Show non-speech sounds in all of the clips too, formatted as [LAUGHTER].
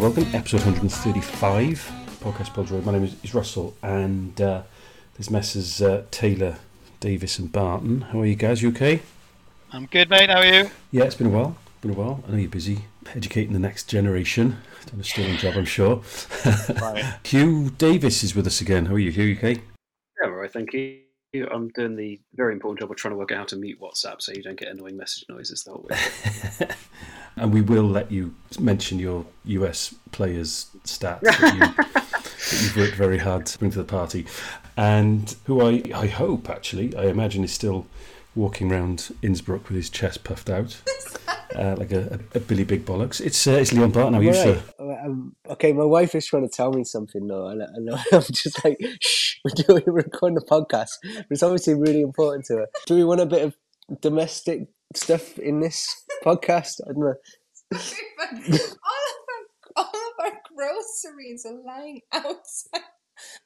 So welcome, episode 135, podcast Pod Road. My name is, is Russell, and uh, there's Messrs uh, Taylor, Davis, and Barton. How are you guys? You okay? I'm good, mate. How are you? Yeah, it's been a while. Been a while. I know you're busy educating the next generation. Done a sterling job, I'm sure. Right. [LAUGHS] Hugh Davis is with us again. How are you, Hugh? You okay? Yeah, all right, thank you. I'm doing the very important job of trying to work out how to mute WhatsApp so you don't get annoying message noises the whole way. [LAUGHS] And we will let you mention your US players' stats that, you, [LAUGHS] that you've worked very hard to bring to the party. And who I, I hope, actually, I imagine is still walking around Innsbruck with his chest puffed out. [LAUGHS] Uh, like a, a, a Billy Big Bollocks. It's uh, it's Leon Barton. How are you, sir? Um, okay, my wife is trying to tell me something now, and, I- and [LAUGHS] I'm just like, shh, [LAUGHS] we're doing we're recording a podcast. But it's obviously really important to her. Do we want a bit of domestic stuff in this podcast? I don't know. all of our all of our groceries are lying outside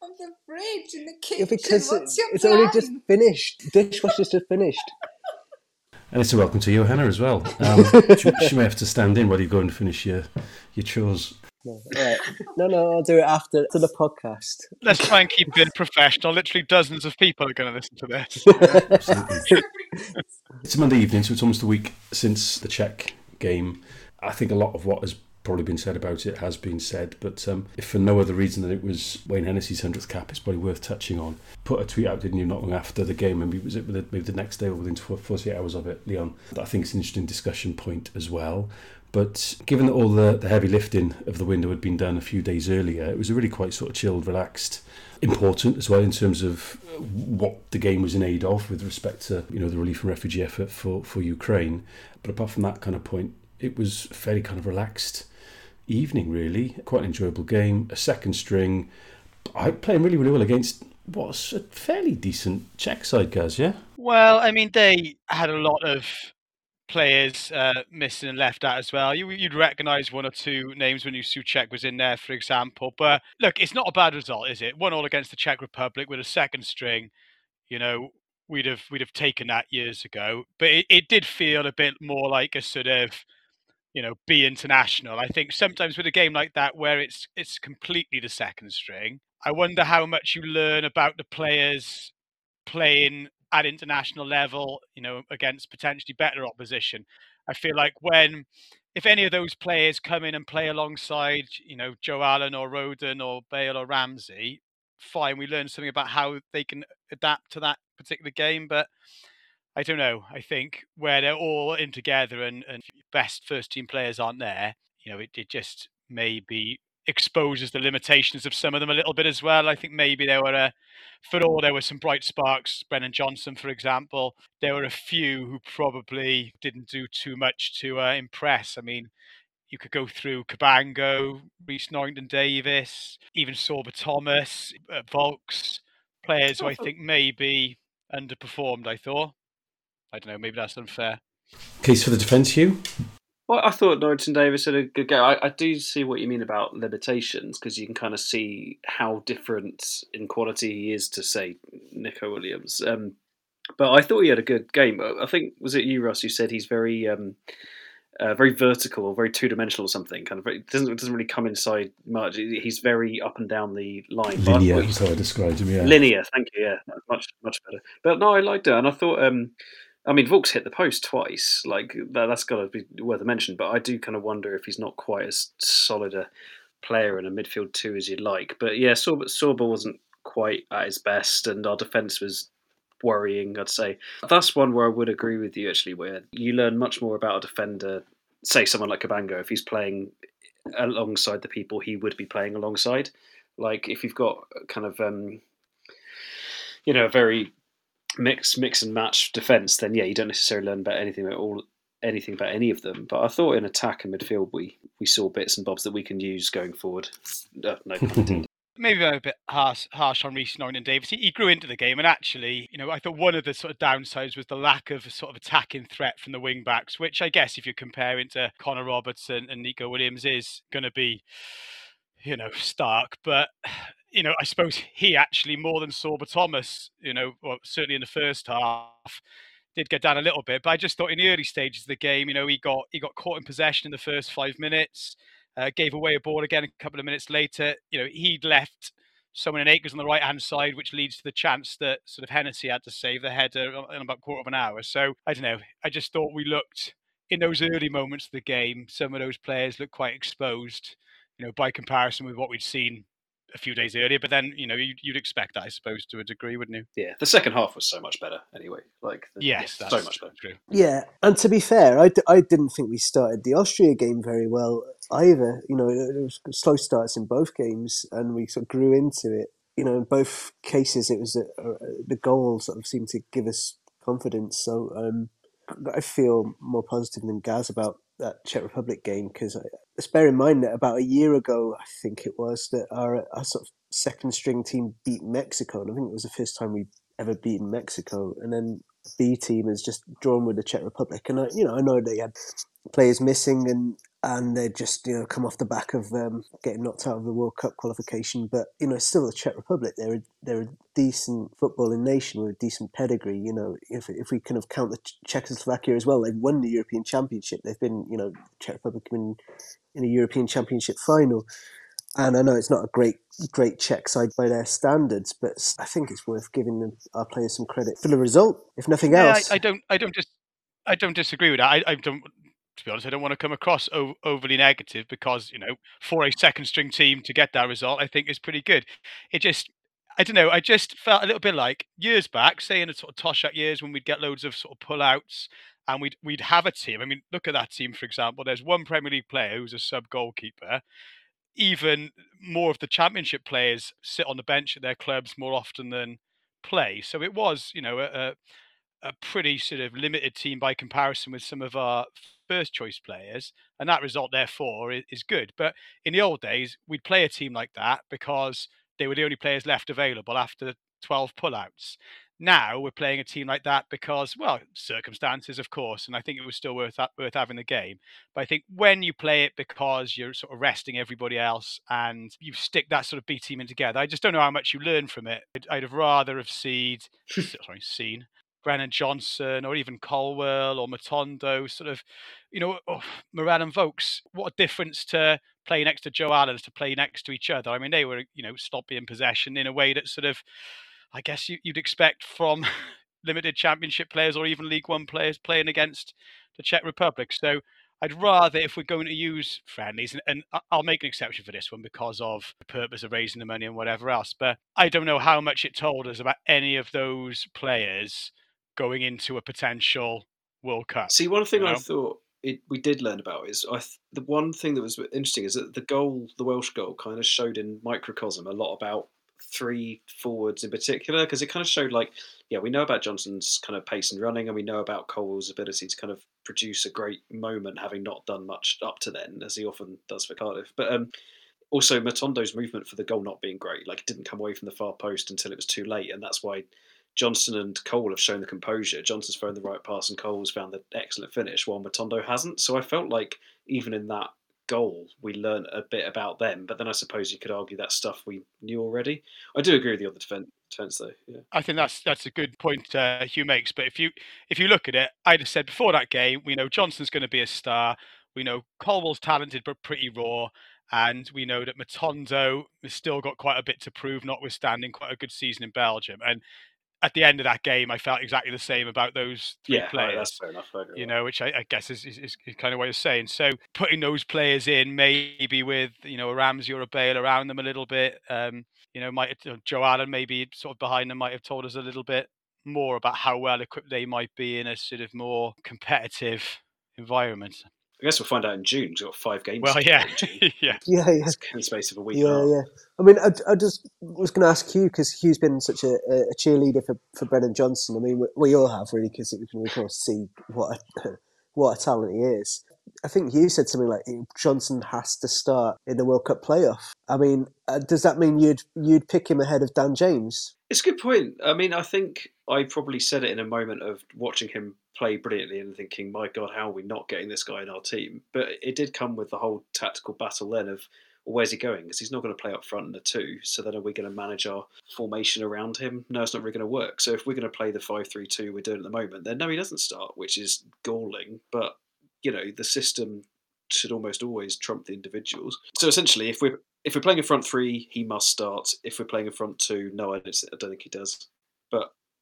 of the fridge in the kitchen. Yeah, because What's it- your it's plan? only just finished. Dishwasher's just finished. And it's a welcome to Johanna as well. [LAUGHS] Um, she, she may have to stand in while you go and finish your, your chores. No, alright. no, no, I'll do it after, after the podcast. Let's try and keep it professional. Literally, dozens of people are going to listen to this. [LAUGHS] [LAUGHS] It's a Monday evening, so it's almost a week since the Czech game. I think a lot of what has probably been said about it has been said, but um, if for no other reason than it was Wayne Hennessy's 100th cap, it's probably worth touching on. Put a tweet out, didn't you, not long after the game, maybe was it maybe the next day or within 48 hours of it, Leon? That I think it's an interesting discussion point as well. But given that all the, the heavy lifting of the window had been done a few days earlier, it was a really quite sort of chilled, relaxed, important as well in terms of what the game was in aid of with respect to you know the relief and refugee effort for, for Ukraine. But apart from that kind of point, it was fairly kind of relaxed evening, really. Quite an enjoyable game. A second string. I playing really, really well against what's a fairly decent Czech side, guys. Yeah. Well, I mean, they had a lot of players uh, missing and left out as well. You, you'd recognise one or two names when you Soucek was in there, for example. But look, it's not a bad result, is it? One all against the Czech Republic with a second string. You know, we'd have we'd have taken that years ago. But it, it did feel a bit more like a sort of you know, be international. I think sometimes with a game like that where it's it's completely the second string, I wonder how much you learn about the players playing at international level, you know, against potentially better opposition. I feel like when if any of those players come in and play alongside, you know, Joe Allen or Rodon or Bale or Ramsey, fine, we learn something about how they can adapt to that particular game, but I don't know. I think where they're all in together and, and best first team players aren't there, you know, it, it just maybe exposes the limitations of some of them a little bit as well. I think maybe there were a, for all there were some bright sparks. Brennan Johnson, for example, there were a few who probably didn't do too much to uh, impress. I mean, you could go through Cabango, Rhys Norrington-Davies, even Sorba Thomas, uh, Vaulks, players who I think maybe underperformed. I thought. I don't know. Maybe that's unfair. Case for the defence, Hugh. Well, I thought Norrington-Davies had a good go. I, I do see what you mean about limitations because you can kind of see how different in quality he is to, say, Nico Williams. Um, but I thought he had a good game. I think was it you, Russ, who said he's very, um, uh, very vertical or very two dimensional or something. Kind of very, doesn't doesn't really come inside much. He's very up and down the line. Linear, is how I described him. Yeah. Linear, thank you. Yeah, much much better. But no, I liked it, and I thought. Um, I mean, Vaulks hit the post twice. Like that, that's got to be worth a mention. But I do kind of wonder if he's not quite as solid a player in a midfield two as you'd like. But yeah, Sorba, Sorba wasn't quite at his best, and our defence was worrying. I'd say that's one where I would agree with you actually. Where you learn much more about a defender, say someone like Cabango, if he's playing alongside the people he would be playing alongside. Like if you've got kind of um, you know a very mix mix and match defense, then yeah, you don't necessarily learn about anything about all anything about any of them. But I thought in attack and midfield, we we saw bits and bobs that we can use going forward. Uh, no [LAUGHS] maybe I'm a bit harsh, harsh on Rhys Norrington-Davies. He, he grew into the game, and actually, you know, I thought one of the sort of downsides was the lack of a sort of attacking threat from the wing backs, which I guess if you're comparing to Connor Robertson and Nico Williams is going to be, you know, stark. But you know, I suppose he actually more than Sorba Thomas, you know, well, certainly in the first half. Did get down a little bit, but I just thought in the early stages of the game, you know, he got he got caught in possession in the first five minutes. uh, gave away a ball again a couple of minutes later. You know, he'd left someone in acres on the right hand side, which leads to the chance that sort of Hennessy had to save the header in about quarter of an hour. So I don't know. I just thought we looked in those early moments of the game. Some of those players looked quite exposed, you know, by comparison with what we'd seen a few days earlier. But then, you know, you'd, you'd expect that, I suppose, to a degree, wouldn't you? Yeah, the second half was so much better anyway. Like, the, Yes, yeah, that's so much better. true. Yeah, and to be fair, I, d- I didn't think we started the Austria game very well either. You know, there was slow starts in both games, and we sort of grew into it. You know, in both cases, it was a, a, the goal sort of seemed to give us confidence. So um, I feel more positive than Gaz about that Czech Republic game because let's uh, bear in mind that about a year ago, I think it was that our, our sort of second string team beat Mexico, and I think it was the first time we ever beaten Mexico, and then the B team has just drawn with the Czech Republic, and I, you know I know they had players missing and and they just you know come off the back of um, getting knocked out of the World Cup qualification, but you know it's still the Czech Republic. They're a, they're a decent footballing nation with a decent pedigree. You know if if we kind of count the Czechoslovakia as well, they've won the European Championship. They've been you know Czech Republic been in a European Championship final. And I know it's not a great, great Czech side by their standards, but I think it's worth giving them, our players some credit for the result, if nothing Yeah, else. I, I don't, I don't just, I don't disagree with that. I, I don't, to be honest, I don't want to come across o- overly negative because you know, for a second string team to get that result, I think is pretty good. It just, I don't know, I just felt a little bit like years back, say in the sort of Toshack years when we'd get loads of sort of pullouts and we'd we'd have a team. I mean, look at that team for example. There's one Premier League player who's a sub goalkeeper. Even more of the Championship players sit on the bench at their clubs more often than play. So it was, you know, a, a a pretty sort of limited team by comparison with some of our first choice players, and that result therefore is, good. But in the old days, we'd play a team like that because they were the only players left available after 12 pullouts. Now we're playing a team like that because, well, circumstances, of course, and I think it was still worth worth having the game. But I think when you play it because you're sort of resting everybody else and you stick that sort of B team in together, I just don't know how much you learn from it. I'd, I'd have rather have seen, [LAUGHS] sorry, seen Brennan Johnson or even Colwill or Matondo, sort of, you know, oh, Moran and Vaulks. What a difference to play next to Joe Allen to play next to each other. I mean, they were, you know, sloppy in possession in a way that sort of, I guess you, would expect from [LAUGHS] limited championship players or even League One players playing against the Czech Republic. So I'd rather, if we're going to use friendlies, and, and I'll make an exception for this one because of the purpose of raising the money and whatever else, but I don't know how much it told us about any of those players going into a potential World Cup. See, one thing you I thought it, we did learn about is I th- the one thing that was interesting is that the goal, the Welsh goal, kind of showed in microcosm a lot about three forwards in particular because it kind of showed like yeah we know about Johnson's kind of pace and running and we know about Cole's ability to kind of produce a great moment having not done much up to then as he often does for Cardiff but um also Matondo's movement for the goal not being great like it didn't come away from the far post until it was too late and that's why Johnson and Cole have shown the composure. Johnson's thrown the right pass and Cole's found the excellent finish, while Matondo hasn't. So I felt like even in that goal, we learned a bit about them. But then I suppose you could argue that stuff we knew already. I do agree with the other defense, defense though. Yeah. I think that's that's a good point uh, Hugh makes. But if you if you look at it, I'd have said before that game, we know Johnson's going to be a star. We know Colwill's talented but pretty raw. And we know that Matondo has still got quite a bit to prove, notwithstanding quite a good season in Belgium. And at the end of that game, I felt exactly the same about those three Yeah, players. right, that's fair enough. You know, which I, I guess is, is, is kind of what you're saying. So putting those players in, maybe with you know a Ramsey or a Bale around them a little bit, um, you know, might you know, Joe Allen maybe sort of behind them might have told us a little bit more about how well equipped they might be in a sort of more competitive environment. I guess we'll find out in June. We've got five games. Well, yeah, play in [LAUGHS] June. yeah. [LAUGHS] yeah, yeah. It's in the space of a week. Yeah, and yeah. I mean, I, I just was going to ask Hugh because Hugh's been such a, a cheerleader for, for Brennan Johnson. I mean, we, we all have really because we can of course see what a, [LAUGHS] what a talent he is. I think Hugh said something like Johnson has to start in the World Cup playoff. I mean, uh, does that mean you'd you'd pick him ahead of Dan James? It's a good point. I mean, I think I probably said it in a moment of watching him play brilliantly and thinking, my God, how are we not getting this guy in our team? But it did come with the whole tactical battle then of, well, where's he going? Because he's not going to play up front in the two. So then are we going to manage our formation around him? No, it's not really going to work. So if we're going to play the 5 3 2 we're doing at the moment, then no, he doesn't start, which is galling. But, you know, the system should almost always trump the individuals. So essentially, if we're if we're playing a front three, he must start. If we're playing a front two, no, I don't, I don't think he does.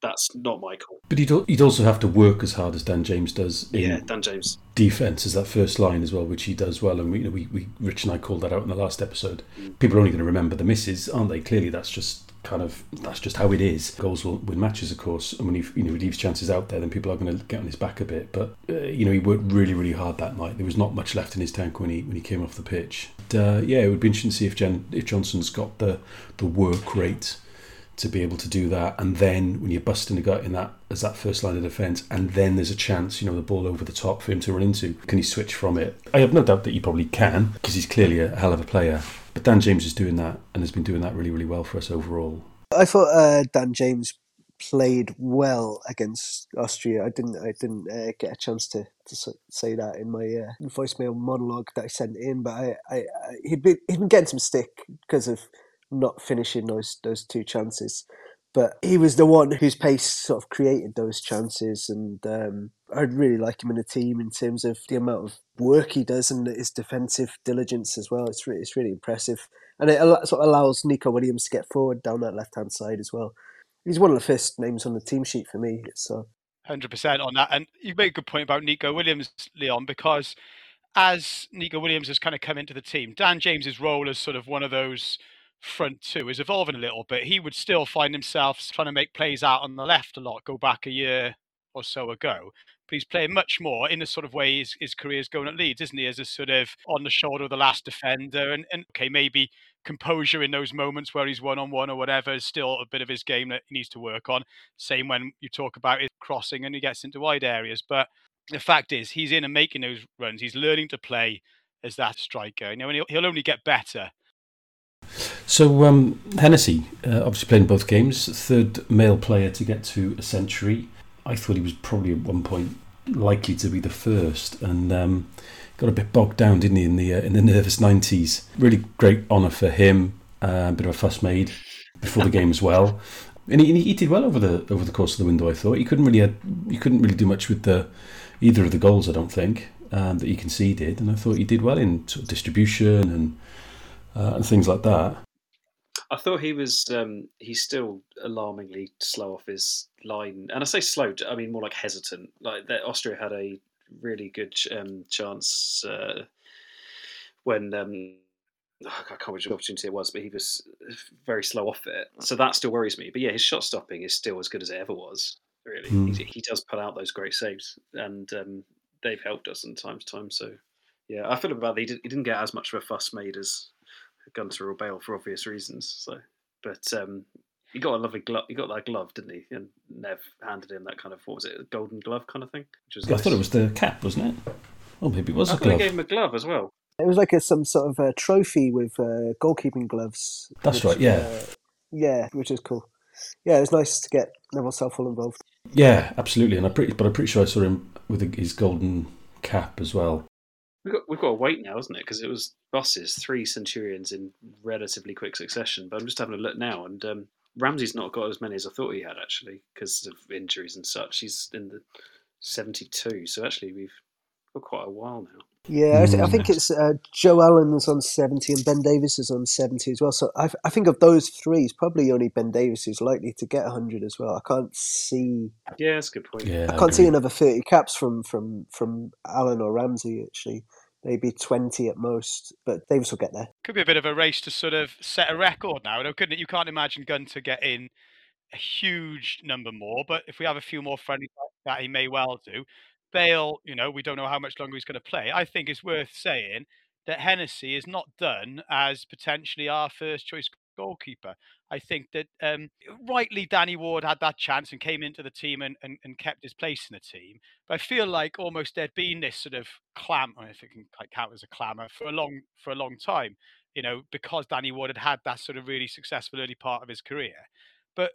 That's not my call. But he'd, he'd also have to work as hard as Dan James does in Yeah, Dan James. defense is that first line as well, which he does well. And we, you know, we, we Rich and I called that out in the last episode. People are only going to remember the misses, aren't they? Clearly, that's just kind of that's just how it is. Goals will win matches, of course, and when he you know he leaves chances out there, then people are going to get on his back a bit. But uh, you know, he worked really really hard that night. There was not much left in his tank when he when he came off the pitch. And, uh, yeah, it would be interesting to see if Jen, if Johnson's got the the work rate to be able to do that. And then when you're busting a gut in that as that first line of defence, and then there's a chance, you know, the ball over the top for him to run into. Can he switch from it? I have no doubt that he probably can because he's clearly a hell of a player. But Dan James is doing that and has been doing that really, really well for us overall. I thought uh, Dan James played well against Austria. I didn't. I didn't uh, get a chance to, to say that in my uh, voicemail monologue that I sent in. But I, I, I he'd been he'd been getting some stick because of not finishing those those two chances. But he was the one whose pace sort of created those chances, and um, I'd really like him in the team in terms of the amount of work he does and his defensive diligence as well. It's really, it's really impressive, and it sort of allows Nico Williams to get forward down that left hand side as well. He's one of the first names on the team sheet for me. So Hundred percent on that, and you make a good point about Nico Williams, Leon, because as Nico Williams has kind of come into the team, Dan James's role as sort of one of those front two is evolving a little bit. He would still find himself trying to make plays out on the left a lot. Go back a year or so ago, but he's playing much more in the sort of way his, his career is going at Leeds, isn't he? As a sort of on the shoulder of the last defender, and, and okay, maybe composure in those moments where he's one on one or whatever is still a bit of his game that he needs to work on. Same when you talk about his crossing and he gets into wide areas. But the fact is, he's in and making those runs. He's learning to play as that striker. You know, and he'll, he'll only get better. So um, Hennessy, uh, obviously playing both games, third male player to get to a century. I thought he was probably at one point likely to be the first, and um, got a bit bogged down, didn't he, in the uh, in the nervous nineties? Really great honour for him. Uh, a bit of a fuss made before the game as well, and he, he did well over the over the course of the window. I thought he couldn't really had, he couldn't really do much with the either of the goals. I don't think um, that he conceded, and I thought he did well in sort of distribution and uh, and things like that. I thought he was. Um, he's still alarmingly slow off his line, and I say slow. I mean more like hesitant. Like that, Austria had a really good um, chance uh, when um, I can't remember which opportunity it was, but he was very slow off it. So that still worries me. But yeah, his shot stopping is still as good as it ever was. Really, Hmm. he, he does put out those great saves, and um, they've helped us in time to time. So yeah, I feel about that. He, did, he didn't get as much of a fuss made as Gunter or Bale for obvious reasons. So, but um, he got a lovely glove. He got that glove, didn't he? And Nev handed him that kind of what was it, a golden glove kind of thing, which was. I thought it was the cap, wasn't it? Oh, maybe it was I a thought he glove. gave him a glove as well. it was like a, some sort of a trophy with uh, goalkeeping gloves. That's which, right, yeah. uh, yeah, which is cool. Yeah, it was nice to get Neville Southall involved. Yeah, absolutely. And I pretty, but I'm pretty sure I saw him with his golden cap as well. We've got, we've got to wait now, isn't it? Because it was buses, three Centurions in relatively quick succession. But I'm just having a look now, and um, Ramsey's not got as many as I thought he had actually because of injuries and such. He's in the 72, so actually we've got quite a while now. Yeah, I, th- I Mm. think it's uh, Joe Allen is on 70 and Ben Davies is on 70 as well. So I, I think of those three, it's probably only Ben Davies who's likely to get 100 as well. I can't see Yeah, that's a good point. Yeah, I can't see another 30 caps from, from, from Allen or Ramsey, actually. Maybe 20 at most, but Davies will get there. Could be a bit of a race to sort of set a record now, though, couldn't it? You can't imagine Gunter getting a huge number more, but if we have a few more friendlies like that, he may well do. Bale, you know, we don't know how much longer he's going to play. I think it's worth saying that Hennessy is not done as potentially our first choice goalkeeper. I think that um, rightly Danny Ward had that chance and came into the team and, and, and kept his place in the team. But I feel like almost there'd been this sort of clam, I think it can count as a clamour for a long for a long time, you know, because Danny Ward had had that sort of really successful early part of his career. But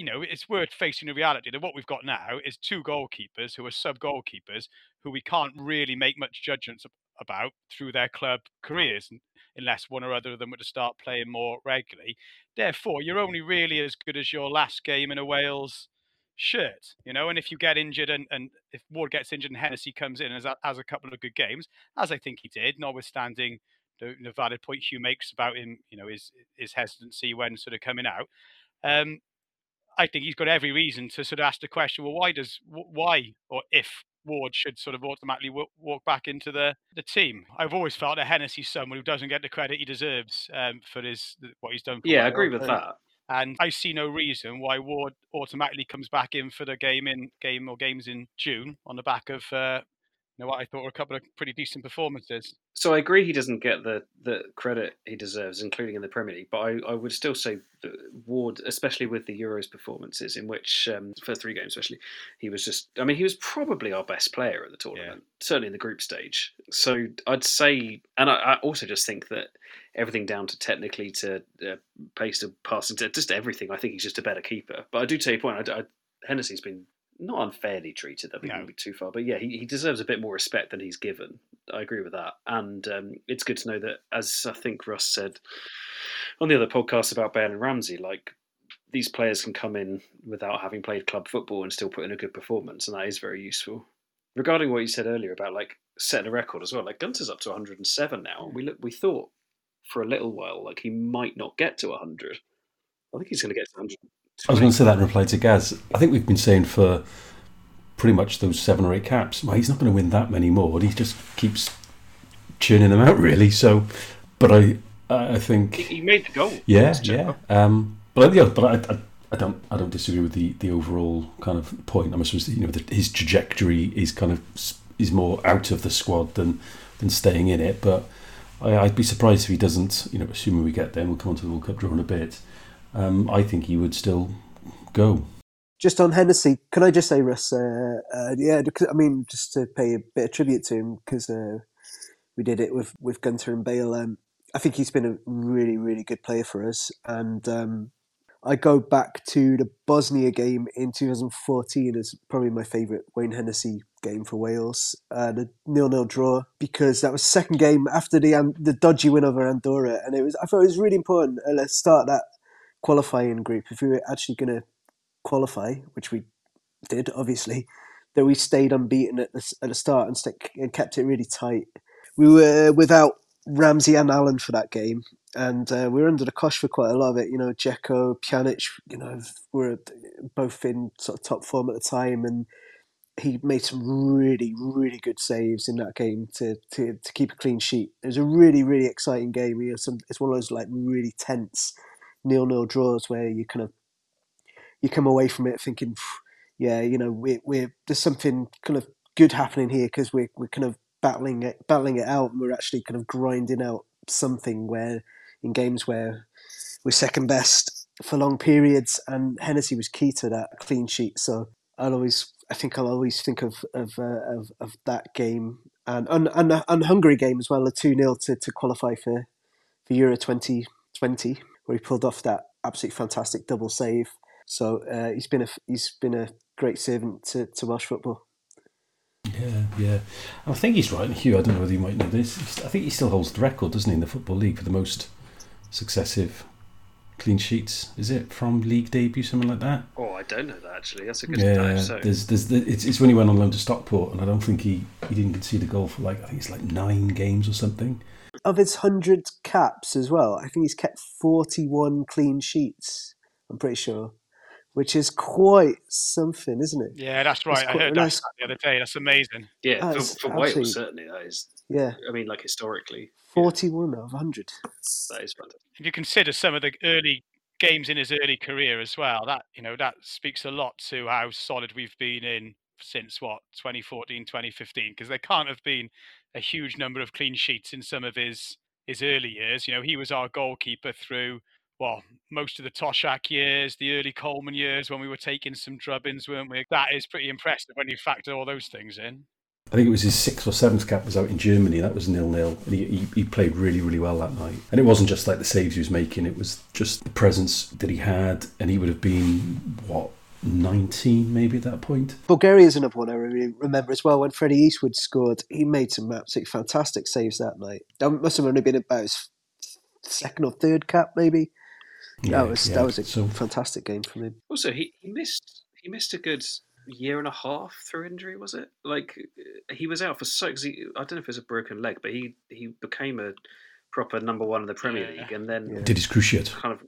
you know, it's worth facing the reality that what we've got now is two goalkeepers who are sub goalkeepers who we can't really make much judgments about through their club careers unless one or other of them were to start playing more regularly. Therefore, you're only really as good as your last game in a Wales shirt, you know. And if you get injured and, and if Ward gets injured and Hennessy comes in and has, has a couple of good games, as I think he did, notwithstanding the, the valid point Hugh makes about him, you know, his his hesitancy when sort of coming out. Um, I think he's got every reason to sort of ask the question: Well, why does why or if Ward should sort of automatically w- walk back into the, the team. I've always felt that Hennessy's someone who doesn't get the credit he deserves um, for his what he's done. yeah, I agree with that. And I see no reason why Ward automatically comes back in for the game in game or games in June on the back of uh, know what I thought were a couple of pretty decent performances. So I agree he doesn't get the, the credit he deserves, including in the Premier League. But I, I would still say Ward, especially with the Euros performances, in which um, first three games especially, he was just. I mean, he was probably our best player at the tournament, certainly in the group stage. So I'd say, and I, I also just think that everything down to technically to uh, pace to passing to just everything. I think he's just a better keeper. But I do take your point. I, I, Hennessy's been not unfairly treated. I think No. would be too far, but yeah, he, he deserves a bit more respect than he's given. I agree with that, and um, it's good to know that, as I think Russ said on the other podcast about Bale and Ramsey, like these players can come in without having played club football and still put in a good performance, and that is very useful. Regarding what you said earlier about like setting a record as well, like Gunter's up to 107 now. and We look, we thought for a little while like he might not get to 100. I think he's going to get to 100. I was going to say that in reply to Gaz. I think we've been saying for pretty much those seven or eight caps, well, he's not going to win that many more. He just keeps churning them out, really. So, but I, I He, think, he made the goal. yeah, yeah. Um, but yeah, but I, I, I don't, I don't disagree with the, the overall kind of point. I'm supposed to, you know, that his trajectory is kind of is more out of the squad than than staying in it. But I, I'd be surprised if he doesn't. You know, assuming we get there, we'll come on to the World Cup draw in a bit. Um, I think he would still go. Just on Hennessy, can I just say, Russ? Uh, uh, yeah, I mean, just to pay a bit of tribute to him because uh, we did it with with Gunter and Bale. Um, I think he's been a really, really good player for us, and um, I go back to the Bosnia game in 2014 as probably my favourite Wayne Hennessy game for Wales, uh, the nil-nil draw, because that was second game after the um, the dodgy win over Andorra, and it was I thought it was really important at the start that qualifying group if we were actually going to qualify, which we did obviously, that we stayed unbeaten at the, at the start and, and kept it really tight. We were without Ramsey and Allen for that game, and uh, we were under the cosh for quite a lot of it. You know, Dzeko, Pjanic, you know, were both in sort of top form at the time, and he made some really, really good saves in that game to, to, to keep a clean sheet. It was a really, really exciting game. You some, it's one of those like really tense nil-nil draws where you kind of you come away from it thinking, yeah, you know, we we're there's something kind of good happening here because we're we're kind of battling it battling it out and we're actually kind of grinding out something where in games where we're second best for long periods and Hennessy was key to that clean sheet. So I'll always I think I'll always think of of uh, of, of that game and and and, and Hungary game as well, a two 0 to to qualify for for Euro twenty twenty where he pulled off that absolutely fantastic double save. So uh, he's been a he's been a great servant to, to Welsh football. Yeah, yeah. I think he's right, Hugh. I don't know whether you might know this. I think he still holds the record, doesn't he, in the Football League for the most successive clean sheets? Is it from league debut, something like that? Oh, I don't know that actually. That's a good Yeah, dive. So there's, there's, it's, it's when he went on loan to Stockport, and I don't think he, he didn't concede a goal for like I think it's like nine games or something. Of his hundred caps as well, I think he's kept forty one clean sheets. I'm pretty sure, which is quite something, isn't it? Yeah, that's right. I quite heard nice. that the other day. That's amazing. yeah, for, for Wales certainly that is. Yeah, I mean, like historically, forty one out of hundred. that is fantastic. If you consider some of the early games in his early career as well, that you know that speaks a lot to how solid we've been in since what 2014, 2015. Because there can't have been a huge number of clean sheets in some of his his early years. You know, he was our goalkeeper through well most of the Toshack years, the early Coleman years when we were taking some drubbings, weren't we? That is pretty impressive when you factor all those things in. I think it was his sixth or seventh cap was out in Germany. That was nil nil, and he, he, he played really really well that night. And it wasn't just like the saves he was making; it was just the presence that he had. And he would have been what nineteen maybe at that point. Bulgaria is another one I really remember as well. When Freddie Eastwood scored, he made some absolutely fantastic saves that night. That must have only been about his second or third cap, maybe. Yeah, that was yeah. that was a so fantastic game from him. Also, he, he missed he missed a good year and a half through injury. Was it like uh, he was out for so? Cause he, I don't know if it was a broken leg, but he he became a proper number one in the Premier Yeah. League, and then Yeah. Did his cruciate. kind of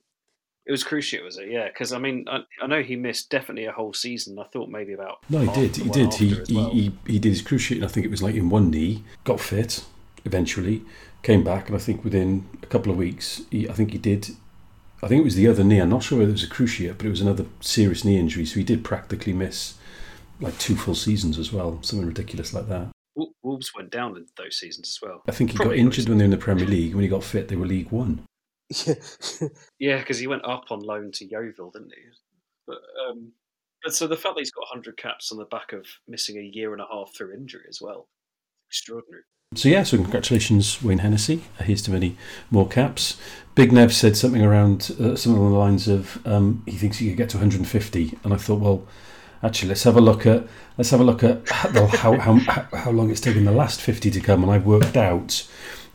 it was cruciate, was it? Yeah, because I mean, I, I know he missed definitely a whole season. I thought maybe about No, he did. He did. He, he, well. he, he did his cruciate, and I think it was like in one knee, got fit eventually, came back, and I think within a couple of weeks, he, I think he did. I think it was the other knee. I'm not sure whether it was a cruciate, but it was another serious knee injury. So he did practically miss like two full seasons as well, something ridiculous like that. Wolves went down in those seasons as well. I think he Probably got injured when they were in the Premier League. When he got fit, they were League One. [LAUGHS] Yeah. Yeah, because he went up on loan to Yeovil, didn't he? But um, but so the fact that he's got 100 caps on the back of missing a year and a half through injury as well, extraordinary. So yeah, so congratulations, Wayne Hennessy. Here's to many more caps. Big Nev said something around uh, something along the lines of um, he thinks he could get to 150, and I thought, well, actually, let's have a look at let's have a look at well, [LAUGHS] how, how how how long it's taken the last 50 to come, and I've worked out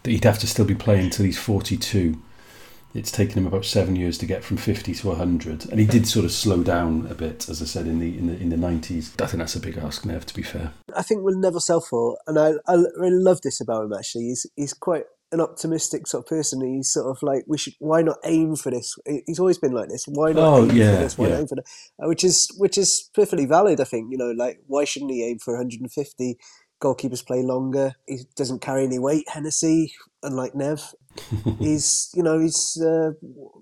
that he'd have to still be playing until he's 42. It's taken him about seven years to get from 50 to 100, and he did sort of slow down a bit, as I said in the in the in the 90s. I think that's a big ask, Nev. To be fair. I think Neville Southall, and I, I really love this about him. Actually, he's he's quite an optimistic sort of person. He's sort of like, we should, why not aim for this? He's always been like this. Why not Oh, aim yeah, for this? Why yeah. not aim for that? Uh, Which is which is perfectly valid. I think you know, like why shouldn't he aim for 150? Goalkeepers play longer. He doesn't carry any weight. Hennessy, unlike Nev, [LAUGHS] he's you know he's uh,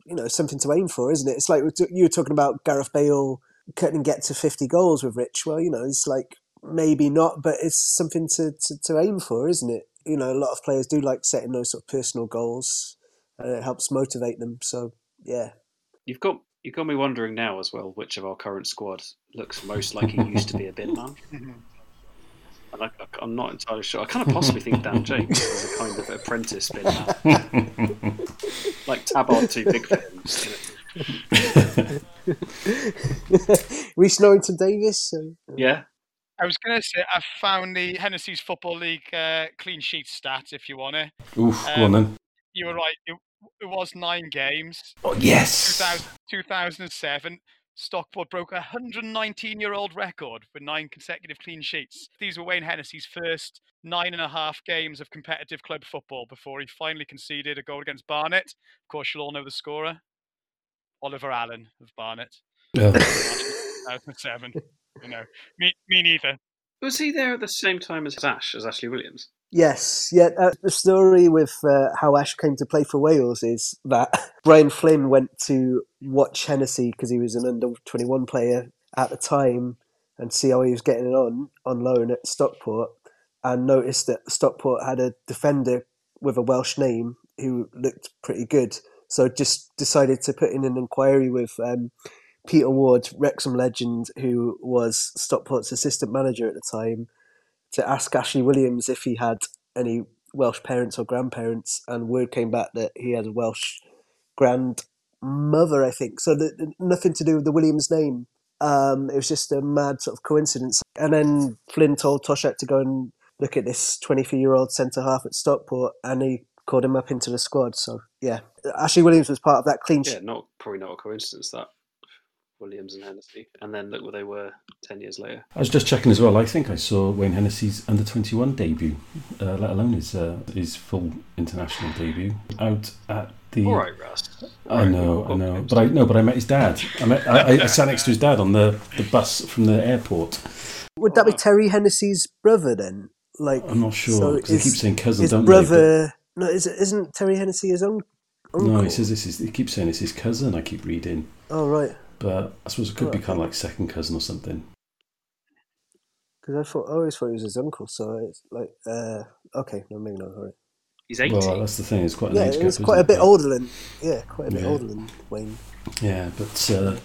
you know something to aim for, isn't it? It's like you were talking about Gareth Bale couldn't get to 50 goals with Rich. Well, you know, it's like maybe not, but it's something to, to, to aim for, isn't it? You know, a lot of players do like setting those sort of personal goals, and it helps motivate them. So, yeah, You've got you've got me wondering now as well which of our current squad looks most like he used to be a bin man. [LAUGHS] And I, I, I'm not entirely sure. I kind of possibly think Dan [LAUGHS] James is a kind of apprentice bin man, like Tabard too big for him. you [LAUGHS] know. Rhys Norrington-Davies. So, Yeah, I was going to say I found the Hennessy's Football League uh, clean sheet stats if you want it. Oof, go on Um, then. You were right. It, it was nine games. Oh yes. 2000, 2007, Stockport broke a 119-year-old record for nine consecutive clean sheets. These were Wayne Hennessy's first nine and a half games of competitive club football before he finally conceded a goal against Barnet. Of course, you'll all know the scorer, Oliver Allen of Barnet, Oh. 2007. you know, me, me neither. was he there at the same time as Ash as Ashley Williams? Yes, yeah. Uh, the story with uh, how Ash came to play for Wales is that [LAUGHS] Brian Flynn went to watch Hennessy because he was an under 21 player at the time and see how he was getting on on loan at Stockport and noticed that Stockport had a defender with a Welsh name who looked pretty good. So just decided to put in an inquiry with um, Peter Ward, Wrexham legend, who was Stockport's assistant manager at the time, to ask Ashley Williams if he had any Welsh parents or grandparents, and word came back that he had a Welsh grandmother, I think. So the, nothing to do with the Williams name. Um, it was just a mad sort of coincidence. And then Flynn told Toshack to go and look at this 23 year old centre half at Stockport, and he called him up into the squad. So yeah, Ashley Williams was part of that clean Yeah, not probably not a coincidence that Williams and Hennessy, and then look where they were ten years later. I was just checking as well. I think I saw Wayne Hennessy's under twenty one debut, uh, let alone his uh, his full international debut out at the. All right, Russ. All I right, know, we've I know, but I no, but I met his dad. I met, I, I, I sat next to his dad on the, the bus from the airport. Would that be. Terry Hennessy's brother then? Like I'm not sure So because they is- keep saying cousin, his don't brother? No, is it, isn't Terry Hennessy his own? Uncle? No, he says this is. He keeps saying it's his cousin. I keep reading, Oh right, but I suppose it could be kind of like second cousin or something. because I thought I always thought he was his uncle. So it's like, uh, okay, no, maybe not. All right. He's eighty. Well, that's the thing. It's quite an Yeah, age it gap. was quite a bit But- older than yeah, quite a bit Yeah. older than Wayne. Yeah, but uh,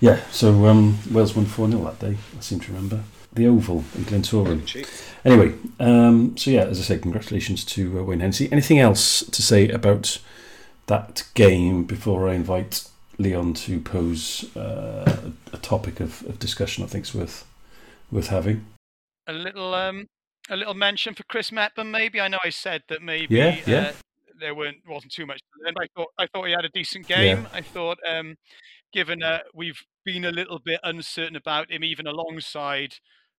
yeah, so um, Wales won 4 0 that day, I seem to remember. The Oval in Glentoran. Anyway, um, so yeah, as I said, congratulations to uh, Wayne Hennessy. Anything else to say about that game before I invite Leon to pose uh, a, topic of, of discussion I think is worth, worth having? A little um, a little mention for Chris Mepham, maybe. I know I said that maybe Yeah, yeah. Uh, there weren't wasn't too much. learn, I thought I thought he had a decent game. I thought, um, given uh, we've been a little bit uncertain about him, even alongside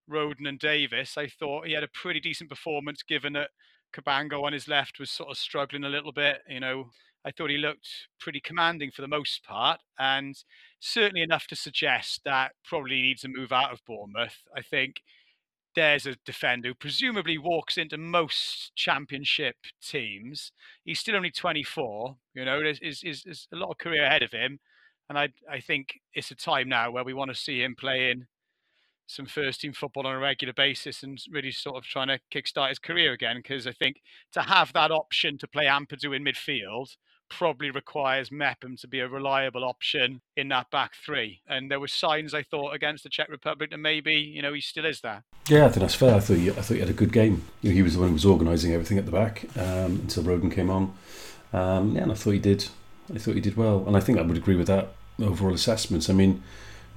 Rodon and Davies. I thought he had a pretty decent performance, given that Cabango on his left was sort of struggling a little bit. You know, I thought he looked pretty commanding for the most part, and certainly enough to suggest that probably needs a move out of Bournemouth. I think there's a defender who presumably walks into most championship teams. He's still only 24. You know, there's, is is a lot of career ahead of him, and I I think it's a time now where we want to see him playing some first team football on a regular basis and really sort of trying to kickstart his career again. Because I think to have that option to play Ampadu in midfield probably requires Mepham to be a reliable option in that back three. And there were signs I thought against the Czech Republic that maybe you know he still is there. Yeah, I think that's fair. I thought he, I thought he had a good game. You know, he was the one who was organising everything at the back um, until Rodon came on. Um, yeah, and I thought he did. I thought he did well, and I think I would agree with that overall assessment. I mean,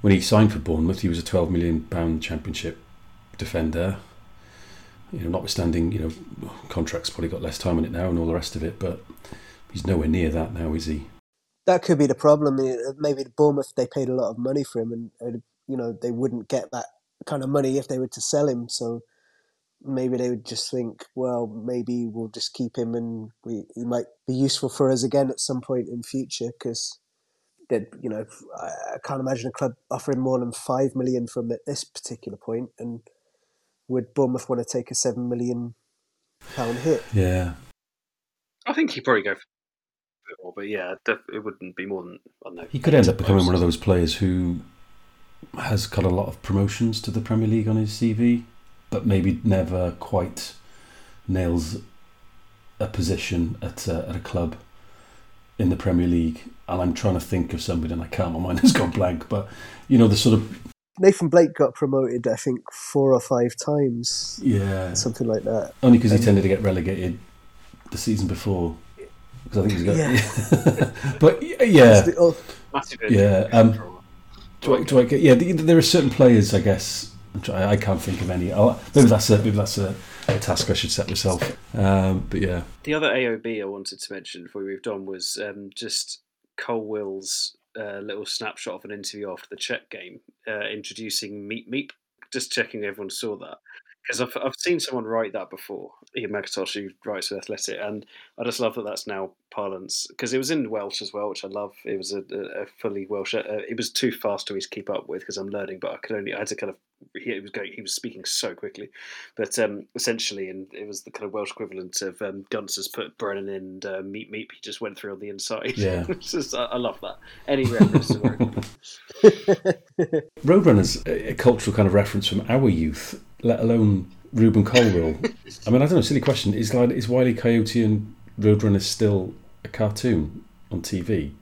when he signed for Bournemouth, he was a twelve million pound Championship defender. You know, notwithstanding, you know, contracts probably got less time on it now and all the rest of it, but he's nowhere near that now, is he? That could be the problem. Maybe the Bournemouth they paid a lot of money for him, and, and you know they wouldn't get that kind of money if they were to sell him. So maybe they would just think, well, maybe we'll just keep him, and we, he might be useful for us again at some point in future. Because that you know, I, I can't imagine a club offering more than five million from at this particular point, and would Bournemouth want to take a seven million pound hit? Yeah, I think he'd probably go for more, but yeah, it wouldn't be more than I don't know. He could end up becoming one of those players who has got a lot of promotions to the Premier League on his CV, but maybe never quite nails a position at a, at a club in the Premier League. And I'm trying to think of somebody, and I can't. My [LAUGHS] mind has gone blank. But you know, the sort of Nathan Blake got promoted, I think, four or five times. Yeah, something like that. Only because he tended to get relegated the season before because I think he's got. Yeah. [LAUGHS] but yeah, oh. yeah. Um, do I, do I get? Yeah, there are certain players. I guess I, can't think of any. I'll, maybe that's a maybe that's a, a task I should set myself. Um, but yeah, the other AOB I wanted to mention before we moved on was um, just Colwill's uh, little snapshot of an interview after the Czech game, uh, introducing Meep Meep. Just checking everyone saw that because I've, I've seen someone write that before, Ian McIntosh, who writes for Athletic, and I just love that that's now parlance because it was in Welsh as well, which I love. It was a, a fully Welsh. Uh, it was too fast to always keep up with because I'm learning, but I could only I had to kind of he was going he was speaking so quickly, but um, essentially, and it was the kind of Welsh equivalent of um, Gunsters put Brennan in uh, Meep Meep. He just went through on the inside. Yeah, [LAUGHS] just, I, I, love that. Any reference to Roadrunner's [LAUGHS] a cultural kind of reference from our youth let alone Rubin Colwill. [LAUGHS] I mean, I don't know. Silly question. Is like is Wiley Coyote and Roadrunner still a cartoon on TV?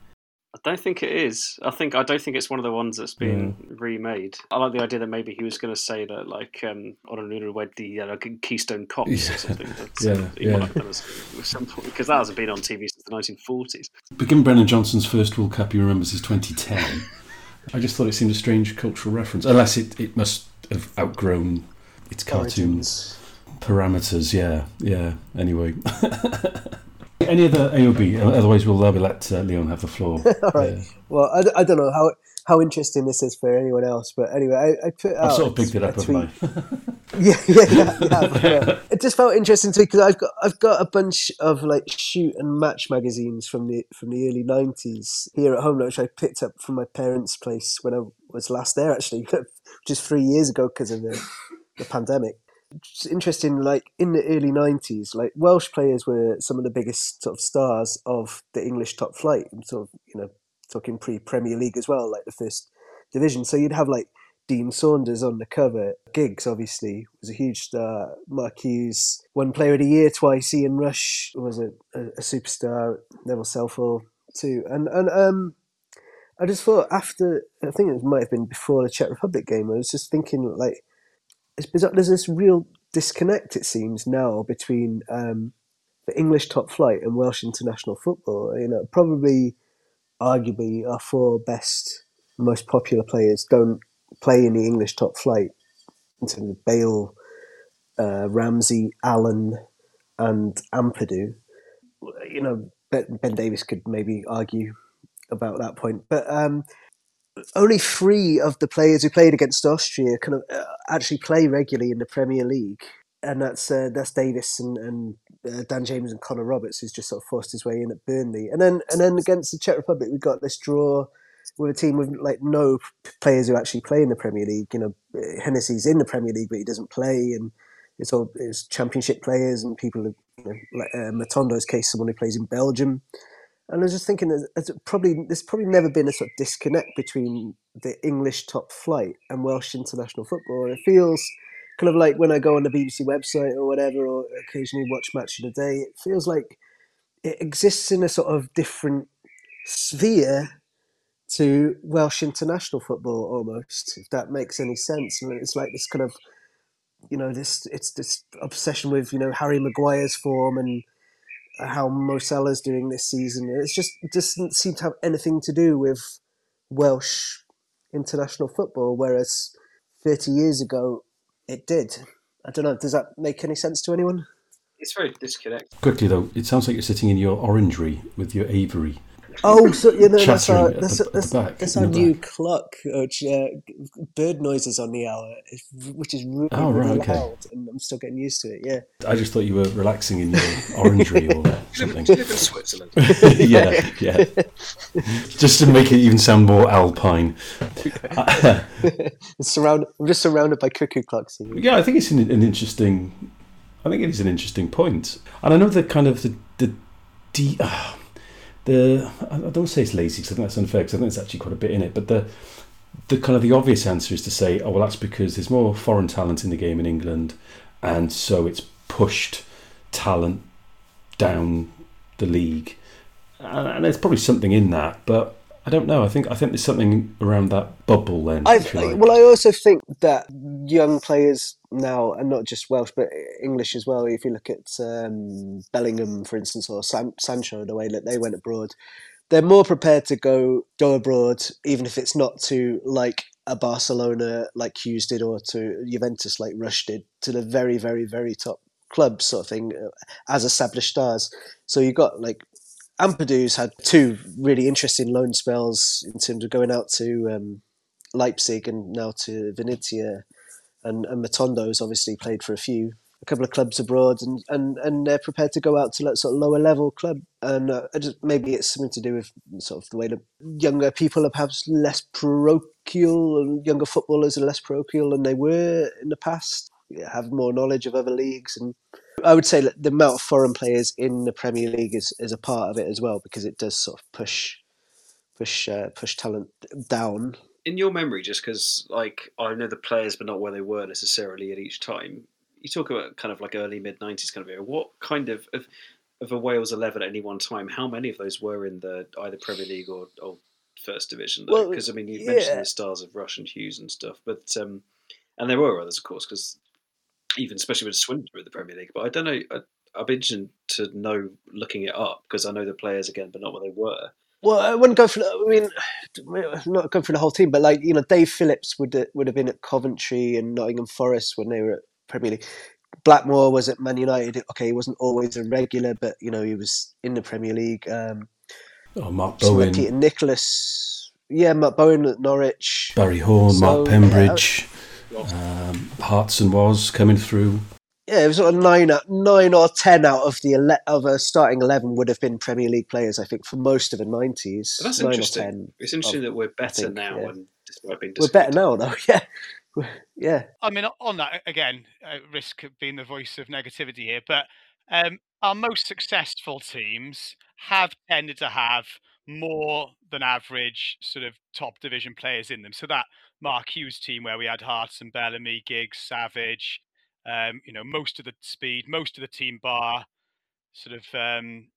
I don't think it is. I think I don't think it's one of the ones that's been yeah. remade. I like the idea that maybe he was going to say that like um, on an Wed the uh, Keystone Cops yeah. or something. [LAUGHS] yeah, yeah. Because that hasn't been on TV since the 1940s. But given Brennan Johnson's first World Cup, he remembers is 2010. [LAUGHS] I just thought it seemed a strange cultural reference, unless it, it must have outgrown its cartoons parameters. Yeah, yeah. Anyway. [LAUGHS] Any other AOB? Otherwise, we'll uh, let uh, Leon have the floor. [LAUGHS] All right. Yeah. Well, I, I don't know how how interesting this is for anyone else, but anyway, I, I put I've sort of picked it up, haven't I? [LAUGHS] yeah, yeah, yeah, yeah, yeah. It just felt interesting to me because I've got I've got a bunch of like shoot and match magazines from the from the early nineties here at home, which I picked up from my parents' place when I was last there, actually, just three years ago because of the the pandemic. It's interesting, like in the early '90s, like Welsh players were some of the biggest sort of stars of the English top flight, sort of you know talking pre Premier League as well, like the first division. So you'd have like Dean Saunders on the cover. Giggs obviously was a huge star. Mark Hughes, one player of the year twice. Ian Rush was a, a, a superstar. Neville Southall too, and and um. I just thought after I think it might have been before the Czech Republic game. I was just thinking like it's bizarre. There's this real disconnect, it seems, now between um, the English top flight and Welsh international football. You know, probably, arguably, our four best, most popular players don't play in the English top flight. In terms of Bale, uh, Ramsey, Allen, and Ampadu. You know, Ben, Davies could maybe argue about that point, but um, only three of the players who played against Austria kind of uh, actually play regularly in the Premier League, and that's uh, that's Davies and, and uh, Dan James and Connor Roberts, who's just sort of forced his way in at Burnley, and then and then against the Czech Republic, we got this draw with a team with like no players who actually play in the Premier League. You know, Hennessy's in the Premier League, but he doesn't play, and it's all it's Championship players and people. You know, like uh, Matondo's case, someone who plays in Belgium. And I was just thinking, there's probably there's probably never been a sort of disconnect between the English top flight and Welsh international football. And it feels kind of like when I go on the BBC website or whatever, or occasionally watch Match of the Day. It feels like it exists in a sort of different sphere to Welsh international football almost, if that makes any sense. Mean, it's like this kind of, you know, this it's this obsession with you know Harry Maguire's form and how Mo is doing this season. It's just it doesn't seem to have anything to do with Welsh international football, whereas 30 years ago it did. I don't know. Does that make any sense to anyone? It's very disconnected. Quickly though, it sounds like you're sitting in your orangery with your aviary. Oh, so you know that's our that's, the- at the that's, back, that's our new back. clock, which uh, bird noises on the hour, which is really, Oh, right, really okay. loud, and I'm still getting used to it. Yeah. I just thought you were relaxing in your orangery or Do you [LAUGHS] something. live in Switzerland? [LAUGHS] yeah, yeah. Just to make it even sound more alpine. It's [LAUGHS] surround, I'm just surrounded by cuckoo clocks. here. Yeah, I think it's an, an interesting. I think it is an interesting point, and I know the kind of the the de, uh, the I don't say it's lazy because I think that's unfair because I think there's actually quite a bit in it, but the the kind of the obvious answer is to say, oh well, that's because there's more foreign talent in the game in England, and so it's pushed talent down the league, and, and there's probably something in that, but. I don't know. I think I think there's something around that bubble then. I, like. well, I also think that young players now, and not just Welsh, but English as well. If you look at um, Bellingham, for instance, or San- Sancho, the way that they went abroad, they're more prepared to go go abroad, even if it's not to like a Barcelona, like Hughes did, or to Juventus, like Rush did, to the very, very, very top clubs, sort of thing, uh, as established stars. So you got like Ampadu's had two really interesting loan spells in terms of going out to um, Leipzig and now to Venezia, and, and Matondo's obviously played for a few, a couple of clubs abroad, and, and, and they're prepared to go out to like sort of lower level club, and uh, just, maybe it's something to do with sort of the way that younger people are perhaps less parochial, and younger footballers are less parochial than they were in the past, have more knowledge of other leagues and. I would say that the amount of foreign players in the Premier League is, is a part of it as well because it does sort of push push uh, push talent down. in your memory, just because like I know the players, but not where they were necessarily at each time. You talk about kind of like early mid nineties kind of era. What kind of, of of a Wales eleven at any one time? How many of those were in the either Premier League or, or First Division? Well, Because I mean, you yeah. mentioned the stars of Rush and Hughes and stuff, but um, and there were others, of course, because even especially with Swindon in the Premier League. But I don't know. I, I'd be interested to know looking it up because I know the players again, but not what they were. Well, I wouldn't go for. I mean, not go for the whole team, but like you know, Dave Phillips would would have been at Coventry and Nottingham Forest when they were at Premier League. Blackmore was at Man United. Okay, he wasn't always a regular, but you know he was in the Premier League. Um, oh, Mark someone Bowen, Peter Nicholas, yeah, Mark Bowen at Norwich. Barry Horne, So, Mark Pembridge, um, Hartson was coming through. Yeah, it was sort of nine, out- nine or ten out of the ele- of a starting eleven would have been Premier League players. I think for most of the nineties, that's nine or interesting. ten. It's interesting that we're better think, now, yeah. and despite being We're better now, though. [LAUGHS] Yeah, [LAUGHS] yeah. I mean, on that again, at risk of being the voice of negativity here, but um, our most successful teams have tended to have more than average sort of top division players in them. So that Mark Hughes team where we had Hartson and Bellamy, Giggs, Savage, um, you know, most of the speed, most of the team bar, sort of um,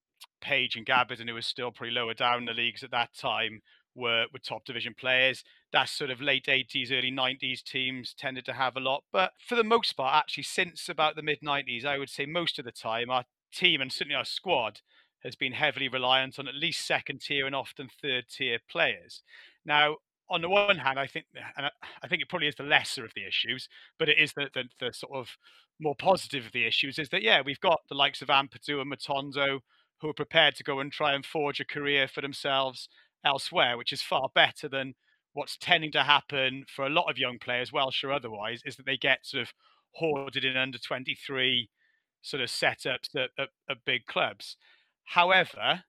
Page and Gabbidon, and who was still pretty lower down the leagues at that time, were were top division players. That sort of late 80s, early 90s teams tended to have a lot. But for the most part, actually, since about the mid 90s, I would say most of the time, our team and certainly our squad has been heavily reliant on at least second tier and often third tier players. Now, on the one hand, I think, and I- think it probably is the lesser of the issues, but it is the, the, the sort of more positive of the issues is that, yeah, we've got the likes of Ampadu and Matondo who are prepared to go and try and forge a career for themselves elsewhere, which is far better than what's tending to happen for a lot of young players, Welsh or otherwise, is that they get sort of hoarded in under 23 sort of setups at, at, at big clubs. However,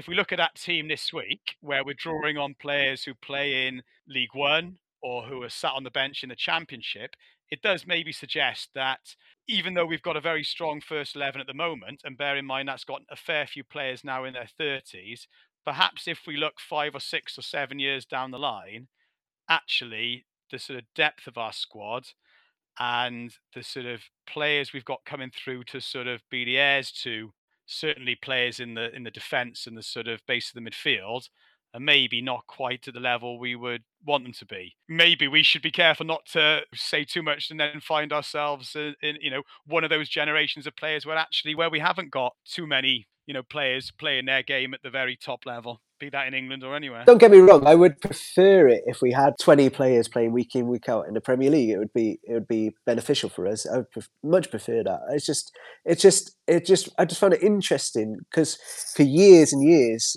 if we look at that team this week, where we're drawing on players who play in League One or who are sat on the bench in the Championship, it does maybe suggest that even though we've got a very strong first 11 at the moment, and bear in mind that's got a fair few players now in their 30s, perhaps if we look five or six or seven years down the line, actually the sort of depth of our squad and the sort of players we've got coming through to sort of be the heirs to certainly players in the in the defence and the sort of base of the midfield are maybe not quite at the level we would want them to be. Maybe we should be careful not to say too much and then find ourselves in, in you know one of those generations of players where actually where we haven't got too many you know players playing their game at the very top level be that in England or anywhere. Don't get me wrong. I would prefer it if we had twenty players playing week in week out in the Premier League. It would be it would be beneficial for us. I would pref- much prefer that. It's just it's just it just I just found it interesting because for years and years.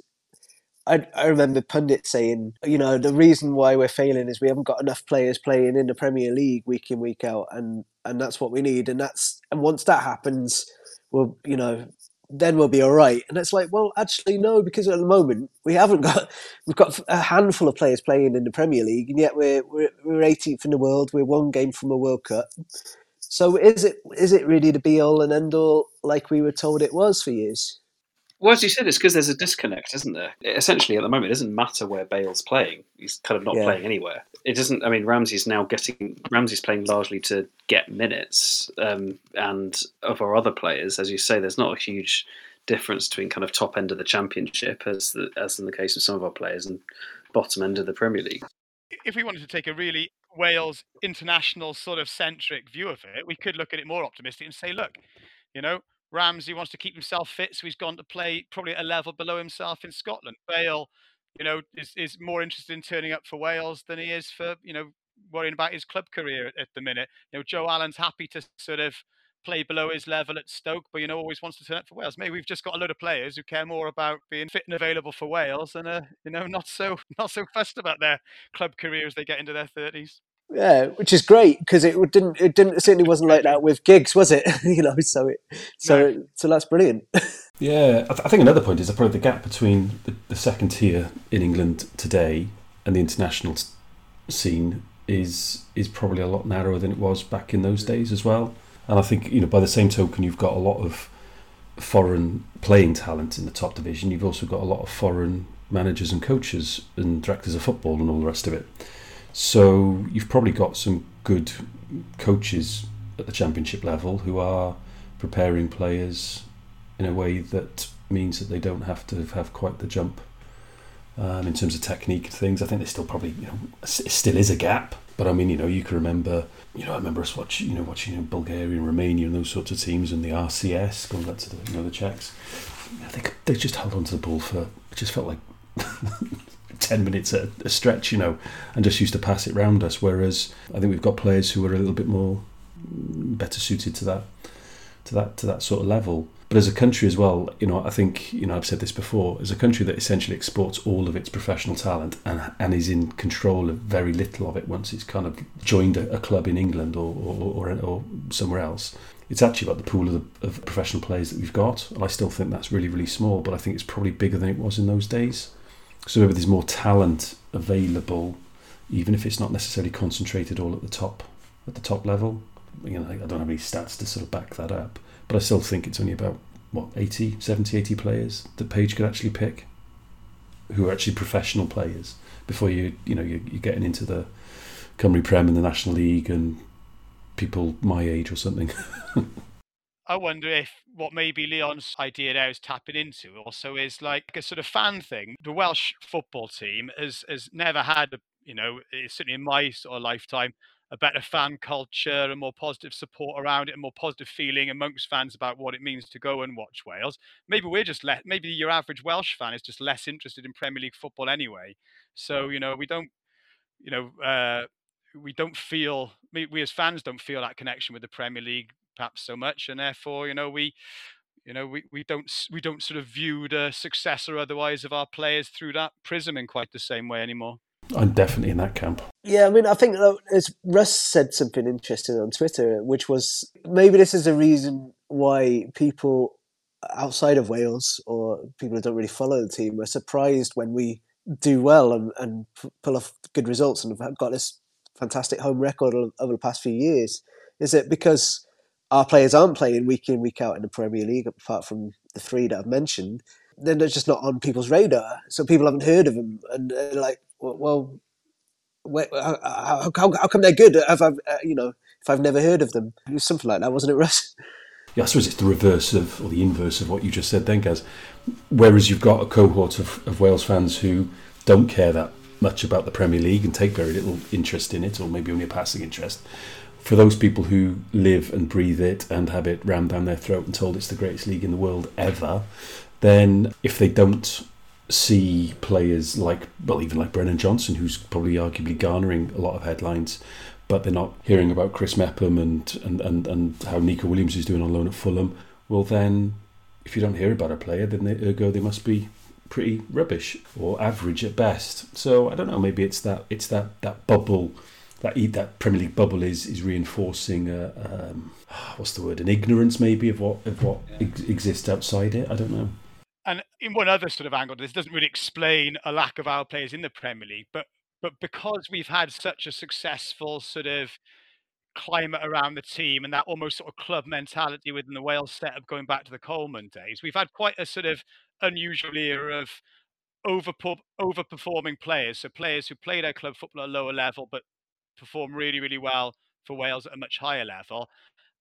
I, I remember pundits saying, you know, the reason why we're failing is we haven't got enough players playing in the Premier League week in week out, and and that's what we need. And that's and once that happens, well, you know, then we'll be all right. And it's like, well, actually, no, because at the moment we haven't got [LAUGHS] we've got a handful of players playing in the Premier League, and yet we're we're, we're 18th in the world. We're one game from a World Cup. So is it is it really the be all and end all like we were told it was for years? Well, as you said, it's because there's a disconnect, isn't there? Essentially, at the moment, it doesn't matter where Bale's playing; he's kind of not Yeah. playing anywhere. It doesn't. I mean, Ramsey's now getting Ramsey's playing largely to get minutes, um, and of our other players, as you say, there's not a huge difference between kind of top end of the Championship, as the, as in the case of some of our players, and bottom end of the Premier League. if we wanted to take a really Wales international sort of centric view of it, we could look at it more optimistic and say, look, you know, Ramsey wants to keep himself fit, so he's gone to play probably a level below himself in Scotland. Bale, you know, is, is more interested in turning up for Wales than he is for, you know, worrying about his club career at, at the minute. You know, Joe Allen's happy to sort of play below his level at Stoke, but you know, always wants to turn up for Wales. Maybe we've just got a load of players who care more about being fit and available for Wales and uh, you know, not so [LAUGHS] not so fussed about their club career as they get into their thirties. Yeah, which is great because it didn't it didn't it certainly wasn't like that with Giggs, was it? [LAUGHS] you know, so it so so that's brilliant. [LAUGHS] Yeah, I, th- I think another point is that probably the gap between the, the second tier in England today and the international s- scene is is probably a lot narrower than it was back in those days as well. And I think you know by the same token, you've got a lot of foreign playing talent in the top division. You've also got a lot of foreign managers and coaches and directors of football and all the rest of it. So you've probably got some good coaches at the championship level who are preparing players in a way that means that they don't have to have quite the jump um, in terms of technique and things. I think there still probably you know still is a gap. But I mean, you know, you can remember, you know, I remember us watching, you know, watching you know, Bulgaria and Romania and those sorts of teams and the RCS going back to the, you know, the Czechs. I think they just held on to the ball for it just felt like [LAUGHS] ten minutes at a stretch, you know, and just used to pass it round us. Whereas I think we've got players who are a little bit more mm, better suited to that to that to that sort of level. But as a country as well, you know, I think you know I've said this before. As a country that essentially exports all of its professional talent and and is in control of very little of it once it's kind of joined a, a club in England or or, or or somewhere else. It's actually about the pool of, the, of professional players that we've got, and I still think that's really really small. But I think it's probably bigger than it was in those days. So maybe there's more talent available, even if it's not necessarily concentrated all at the top at the top level. You know, I don't have any stats to sort of back that up but I still think it's only about what 80 70 80 players that Page could actually pick who are actually professional players before you you know you're, you're getting into the Cymru Prem and the National League and people my age or something [LAUGHS] I wonder if what maybe Leon's idea now is tapping into also is like a sort of fan thing. The Welsh football team has has never had, a, you know, certainly in my sort of lifetime, a better fan culture and more positive support around it and more positive feeling amongst fans about what it means to go and watch Wales. Maybe we're just less, maybe your average Welsh fan is just less interested in Premier League football anyway. So, you know, we don't, you know, uh, we don't feel, we as fans don't feel that connection with the Premier League perhaps so much. And therefore, you know, we, you know, we, we don't we don't sort of view the success or otherwise of our players through that prism in quite the same way anymore. I'm definitely in that camp. Yeah, I mean, I think as Russ said something interesting on Twitter, which was maybe this is a reason why people outside of Wales or people who don't really follow the team are surprised when we do well and, and pull off good results and have got this fantastic home record over the past few years. Is it because our players aren't playing week in, week out in the Premier League, apart from the three that I've mentioned? Then they're just not on people's radar, so people haven't heard of them, and they're like, well, well how, how, how, come they're good? Have I, uh, you know, if I've never heard of them, it was something like that, wasn't it, Russ? [LAUGHS] Yeah, I suppose it's the reverse of, or the inverse of what you just said then, Gaz. Whereas you've got a cohort of, of Wales fans who don't care that much about the Premier League and take very little interest in it, or maybe only a passing interest. For those people who live and breathe it and have it rammed down their throat and told it's the greatest league in the world ever, then if they don't see players like, well, even like Brennan Johnson, who's probably arguably garnering a lot of headlines, but they're not hearing about Chris Mepham and, and, and, and how Neco Williams is doing on loan at Fulham, well, then if you don't hear about a player, then they, ergo they must be pretty rubbish or average at best. So I don't know. Maybe it's that it's that that bubble that that Premier League bubble is is reinforcing a, um, [SIGHS] what's the word an ignorance maybe of what of what ex- exists outside it. I don't know. And in one other sort of angle, this doesn't really explain a lack of our players in the Premier League, but but because we've had such a successful sort of climate around the team and that almost sort of club mentality within the Wales setup going back to the Coleman days, we've had quite a sort of unusual era of over overperforming players. So players who play their club football at a lower level but perform really, really well for Wales at a much higher level.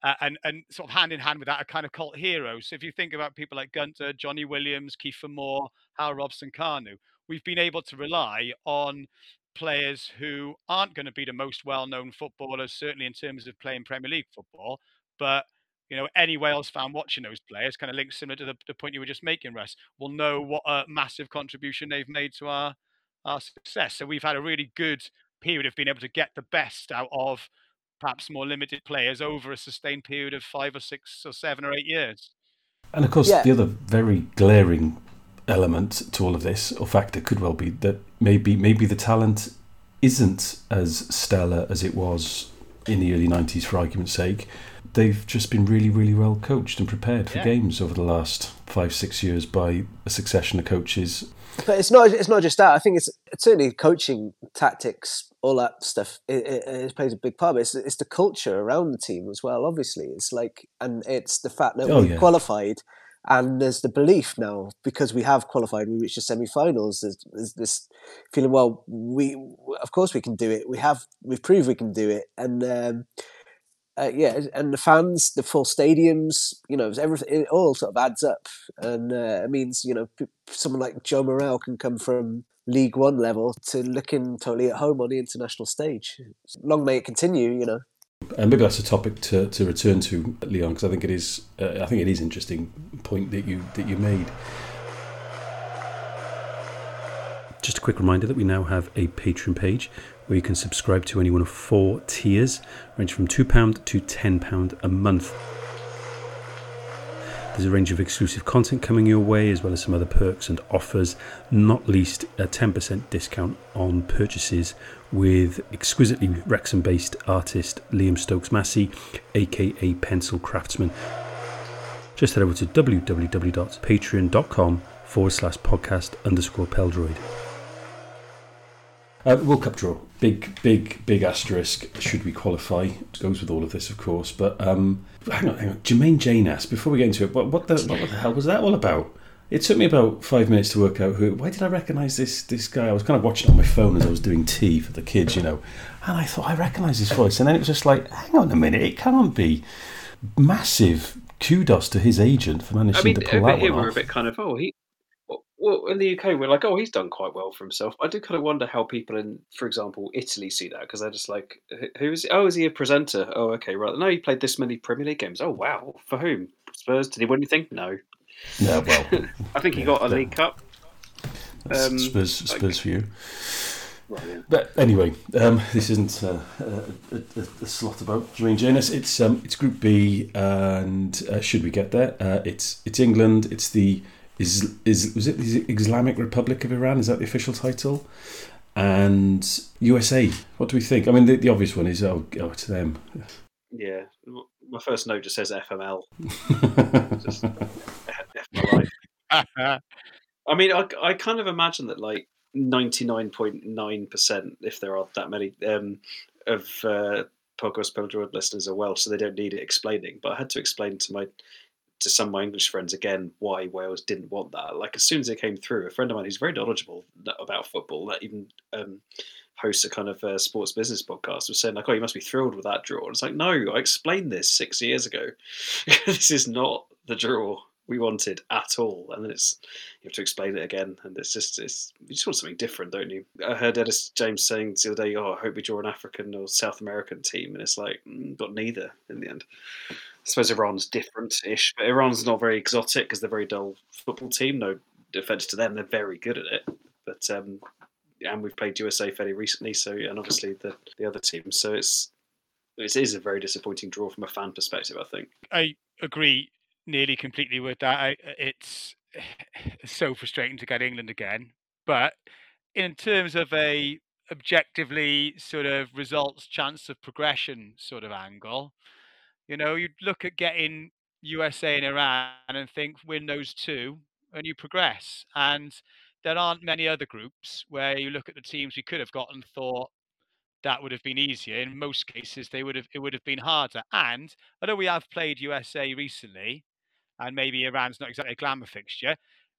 Uh, and and sort of hand in hand with that, a kind of cult heroes. So if you think about people like Gunter, Johnny Williams, Kiefer Moore, Hal Robson-Kanu, we've been able to rely on players who aren't going to be the most well-known footballers, certainly in terms of playing Premier League football, but you know, any Wales fan watching those players, kind of links similar to the, the point you were just making, Russ, will know what a massive contribution they've made to our our success. So we've had a really good period of being able to get the best out of perhaps more limited players over a sustained period of five or six or seven or eight years. And of course, yeah. the other very glaring element to all of this, or factor, could well be that maybe maybe the talent isn't as stellar as it was in the early 90s for argument's sake they've just been really really well coached and prepared for yeah. games over the last five six years by a succession of coaches but it's not it's not just that i think it's, it's certainly coaching tactics all that stuff it, it, it, plays a big part it's, it's the culture around the team as well obviously it's like and it's the fact that oh, we yeah. qualified and there's the belief now because we have qualified, we reached the semi-finals. There's, there's, this feeling, well, we of course we can do it. We have we've proved we can do it, and um, uh, yeah, and the fans, the full stadiums, you know, everything it all sort of adds up, and uh, it means you know someone like Joe Morrell can come from League One level to looking totally at home on the international stage. Long may it continue, you know. And maybe that's a topic to, to return to, Leon, because I think it is uh, I think it is interesting point that you that you made. Just a quick reminder that we now have a Patreon page where you can subscribe to any one of four tiers, range from £2 to £10 a month. There's a range of exclusive content coming your way, as well as some other perks and offers, not least a 10% discount on purchases with exquisitely Wrexham based artist Liam Stokes Massey, aka Pencil Craftsman. Just head over to www.patreon.com forward slash podcast underscore Peldroed. Uh, World Cup draw. Big, big, big asterisk. Should we qualify? It goes with all of this, of course. But um, hang on, hang on. Jermaine Jenas asked before we get into it. What, what the what the hell was that all about? It took me about five minutes to work out who. Why did I recognise this this guy? I was kind of watching on my phone as I was doing tea for the kids, you know, and I thought I recognise his voice, and then it was just like, hang on a minute, it can't be. Massive kudos to his agent for managing I mean, to pull that one off. We're a bit kind of oh he well, in the UK, we're like, oh, he's done quite well for himself. I do kind of wonder how people in, for example, Italy see that because they're just like, who is? He? Oh, is he a presenter? Oh, okay, right. No, he played this many Premier League games. Oh, wow. For whom? Spurs? Did he win anything? No. No, well, [LAUGHS] I think he got a League Cup. Um, Spurs, Spurs like, for you. But anyway, um, this isn't uh, a, a, a, slot about Jermaine Jenas. It's um, it's Group B, and uh, should we get there, uh, it's it's England. It's the is is was it the Islamic Republic of Iran? Is that the official title? and USA. What do we think? I mean, the, the obvious one is oh, oh it's them. Yeah, my first note just says FML. [LAUGHS] just F my life. I mean, I, I kind of imagine that like ninety nine point nine percent, if there are that many, um, of uh, podcast listeners are Welsh, so they don't need it explaining. But I had to explain to my to some of my English friends again why Wales didn't want that. Like as soon as it came through, a friend of mine who's very knowledgeable about football, that even um, hosts a kind of sports business podcast, was saying like, "Oh, you must be thrilled with that draw." And it's like, no, I explained this six years ago. [LAUGHS] this is not the draw we wanted at all. And then it's you have to explain it again, and it's just it's you just want something different, don't you? I heard Ellis James saying the other day, "Oh, I hope we draw an African or South American team," and it's like mm, got neither in the end. I suppose Iran's different-ish, but Iran's not very exotic because they're a very dull football team. No offense to them, they're very good at it. But um, and we've played USA fairly recently, so and obviously the the other teams. So it's it is a very disappointing draw from a fan perspective. I think. I agree nearly completely with that. I, it's [SIGHS] so frustrating to get England again, but in terms of a objectively sort of results chance of progression sort of angle, you know, you'd look at getting USA and Iran and think win those two and you progress. And there aren't many other groups where you look at the teams we could have got and thought that would have been easier. In most cases, they would have it would have been harder. And although we have played USA recently, and maybe Iran's not exactly a glamour fixture,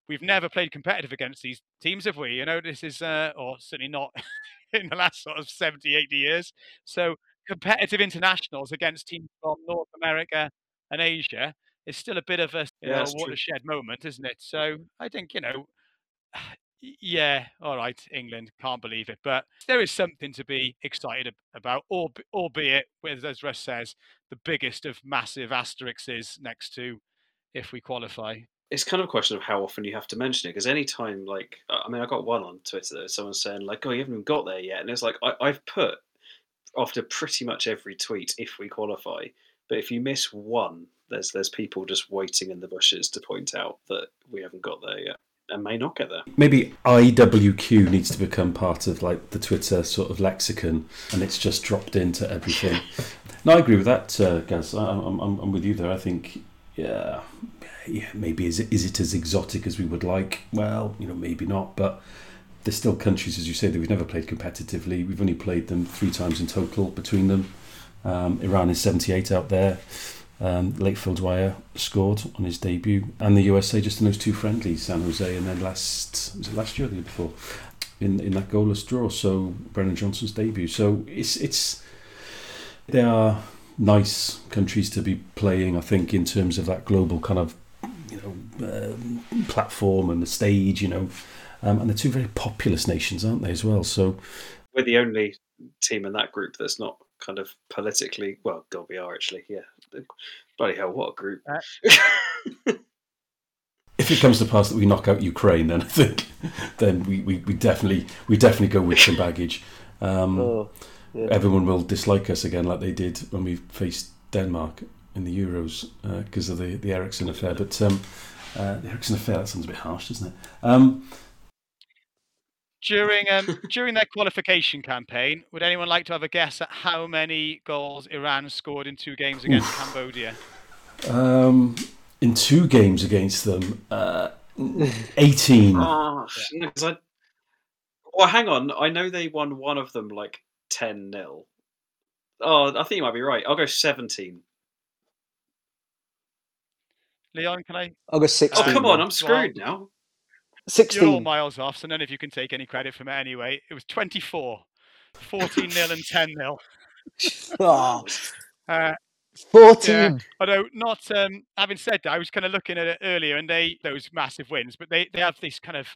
we've never played competitive against these teams, have we? You know, this is, uh, or certainly not [LAUGHS] in the last sort of 70, 80 years. So competitive internationals against teams from North America and Asia is still a bit of a yeah, know, watershed true. moment, isn't it? So I think, you know, [SIGHS] yeah, all right, England, can't believe it. But there is something to be excited about, or albeit, as Russ says, the biggest of massive asterisks next to if we qualify. It's kind of a question of how often you have to mention it because anytime, like, I mean, I got one on Twitter, though, someone saying, like, oh, you haven't even got there yet. And it's like, I, I've put after pretty much every tweet if we qualify. But if you miss one, there's there's people just waiting in the bushes to point out that we haven't got there yet and may not get there. Maybe IWQ needs to become part of like the Twitter sort of lexicon, and it's just dropped into everything. [LAUGHS] no, I agree with that, uh, Gaz. I'm, I'm, I'm with you there. I think yeah, yeah, maybe is it is it as exotic as we would like? Well, you know, maybe not, but there's still countries, as you say, that we've never played competitively. We've only played them three times in total between them. Um, Iran is 78 out there. Um, Phil Dwyer scored on his debut, and the USA just in those two friendlies, San Jose, and then last was it last year or the year before, in in that goalless draw. So Brennan Johnson's debut. So it's it's they are nice countries to be playing. I think in terms of that global kind of you know um, platform and the stage, you know, um, and they're two very populous nations, aren't they as well? So we're the only team in that group that's not kind of politically well. God, we are actually. Yeah, bloody hell, what a group. Uh, [LAUGHS] if it comes to pass that we knock out Ukraine, then I think then we, we, we definitely we definitely go with some baggage. Um, oh yeah. everyone will dislike us again, like they did when we faced Denmark in the Euros because uh, of the the Eriksen affair. But um, uh, the Eriksen affair that sounds a bit harsh, doesn't it? Um, during um, [LAUGHS] during their qualification campaign, would anyone like to have a guess at how many goals Iran scored in two games against Oof. Cambodia? Um, in two games against them, uh, eighteen. Oh, yeah. I, well, hang on. I know they won one of them like 10 0. Oh, I think you might be right. I'll go 17. Leon, can I? I'll go 16. Oh, come on. I'm screwed well, now. 16. You're all miles off, so none of you can take any credit from it anyway. It was 24. 14 0 and 10 nil. [LAUGHS] [LAUGHS] oh. Uh, 14. Yeah, although not um, having said that, I was kind of looking at it earlier, and they those massive wins, but they they have this kind of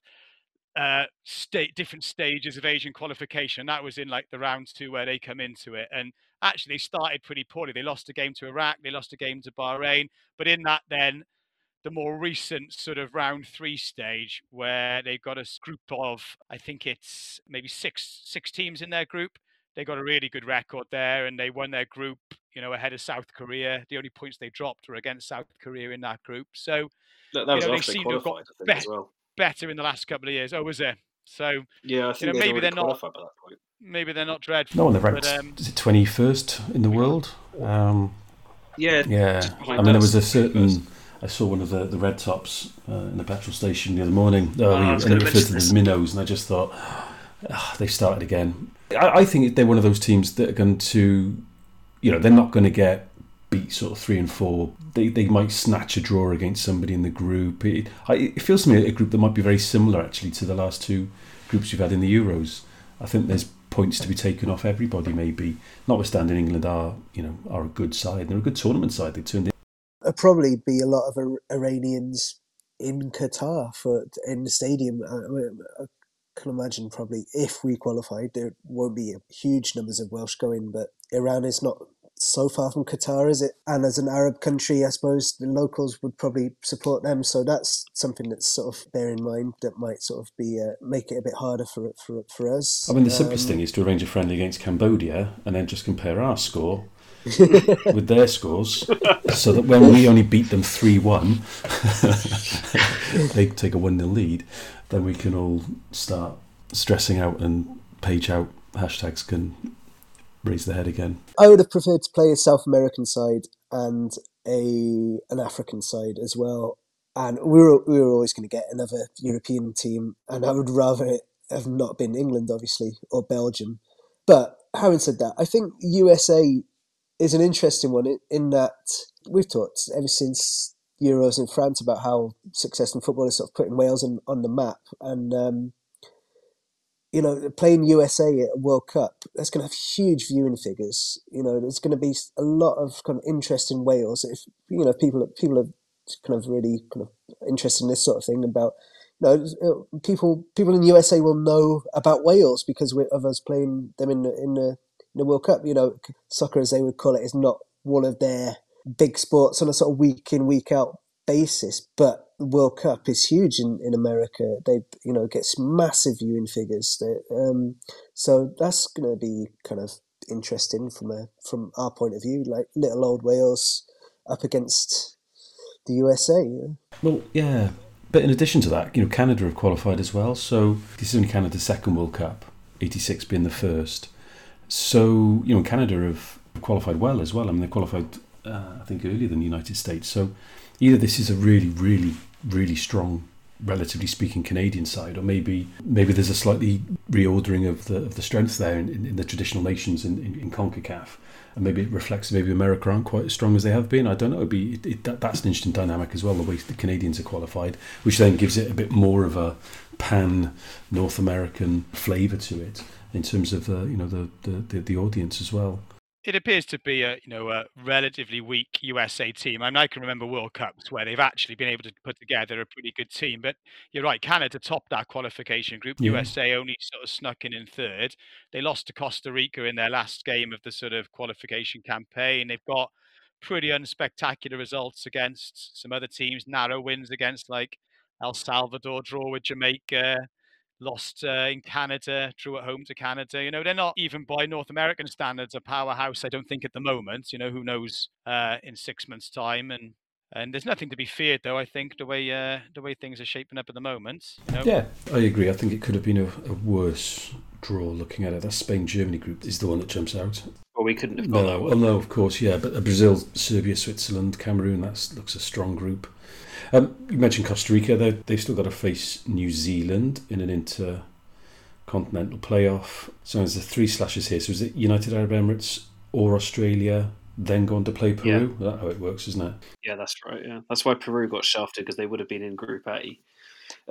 uh, state different stages of Asian qualification. That was in like the round two where they come into it, and actually they started pretty poorly. They lost a game to Iraq, they lost a game to Bahrain, but in that then the more recent sort of round three stage where they've got a group of I think it's maybe six six teams in their group. They got a really good record there, and they won their group, you know, ahead of South Korea. The only points they dropped were against South Korea in that group. So that, that you know, they seem to have got be- well better in the last couple of years. Oh, was it? Yeah, So I think You know, they'd maybe they're not- by that point. maybe they're not dreadful. No one, they're but, ranked. um, is it twenty first in the world? Um, Yeah, yeah, Just I mean there was a 21st. certain. I saw one of the, the red tops uh, in the petrol station the other morning. Oh, was and it referred to mention them as this. minnows, and I just thought ah, they've started again. I, I think they're one of those teams that are going to, you know, they're not going to get beat sort of three and four. They they might snatch a draw against somebody in the group. It, I, it feels to me a group that might be very similar actually to the last two groups we've had in the Euros. I think there's points to be taken off everybody. Maybe notwithstanding England are you know are a good side. They're a good tournament side. They turned probably be a lot of Iranians in Qatar for in the stadium. I, I can imagine probably if we qualified, there won't be huge numbers of Welsh going, but Iran is not so far from Qatar, is it? And as an Arab country, I suppose the locals would probably support them. So that's something that's sort of bear in mind that might sort of be uh, make it a bit harder for for for us. I mean, the simplest Um, thing is to arrange a friendly against Cambodia and then just compare our score [LAUGHS] with their scores, so that when we only beat them three one, [LAUGHS] they take a one 0 lead, then we can all start stressing out and page out hashtags can raise their head again. I would have preferred to play a South American side and a an African side as well. And we were we were always going to get another European team, and I would rather it have not been England, obviously, or Belgium. But having said that, I think USA is an interesting one in, in that we've talked ever since Euros in France about how success in football is sort of putting Wales on, on the map, and um, you know, playing USA at a World Cup, that's going to have huge viewing figures. You know, there's going to be a lot of kind of interest in Wales. If you know, people people are kind of really kind of interested in this sort of thing about. You know, people people in the USA will know about Wales because of us playing them in the, in the the World Cup. You know, soccer as they would call it is not one of their big sports on a sort of week in week out basis, but the World Cup is huge in, in America. They you know gets massive viewing figures. They, um, so that's going to be kind of interesting from a from our point of view, like little old Wales up against the USA. Well, yeah. But in addition to that, you know, Canada have qualified as well. So this is only Canada's second World Cup, 86 being the first. So, you know, Canada have qualified well as well. I mean, they qualified, uh, I think, earlier than the United States. So either this is a really, really, really strong, relatively speaking, Canadian side, or maybe maybe there's a slightly reordering of the of the strengths there in, in, in the traditional nations in, in, in CONCACAF. And maybe it reflects maybe America aren't quite as strong as they have been. I don't know. It'd be, it, it, that, that's an interesting dynamic as well, the way the Canadians are qualified, which then gives it a bit more of a pan North American flavour to it in terms of the you know the, the, the, the audience as well. it appears to be a you know a relatively weak USA team. I mean, I can remember World Cups where they've actually been able to put together a pretty good team. But you're right, Canada topped that qualification group. Yeah. USA only sort of snuck in in third. They lost to Costa Rica in their last game of the sort of qualification campaign. They've got pretty unspectacular results against some other teams. Narrow wins against like El Salvador, draw with Jamaica lost uh, in Canada, drew at home to Canada. You know, they're not even by North American standards a powerhouse. I don't think at the moment. You know, who knows uh, in six months' time and. And there's nothing to be feared, though. I think the way uh, the way things are shaping up at the moment. You know? Yeah, I agree. I think it could have been a, a worse draw looking at it. That Spain Germany group is the one that jumps out. Well, we couldn't have got No, that well, no, of course, yeah, but Brazil, Serbia, Switzerland, Cameroon, that looks a strong group. Um, you mentioned Costa Rica, they- they've still got to face New Zealand in an intercontinental playoff. So there's the three slashes here. So is it United Arab Emirates or Australia, then go on to play Peru? That's how it works, isn't it? Yeah, that's right. Yeah, that's why Peru got shafted because they would have been in Group A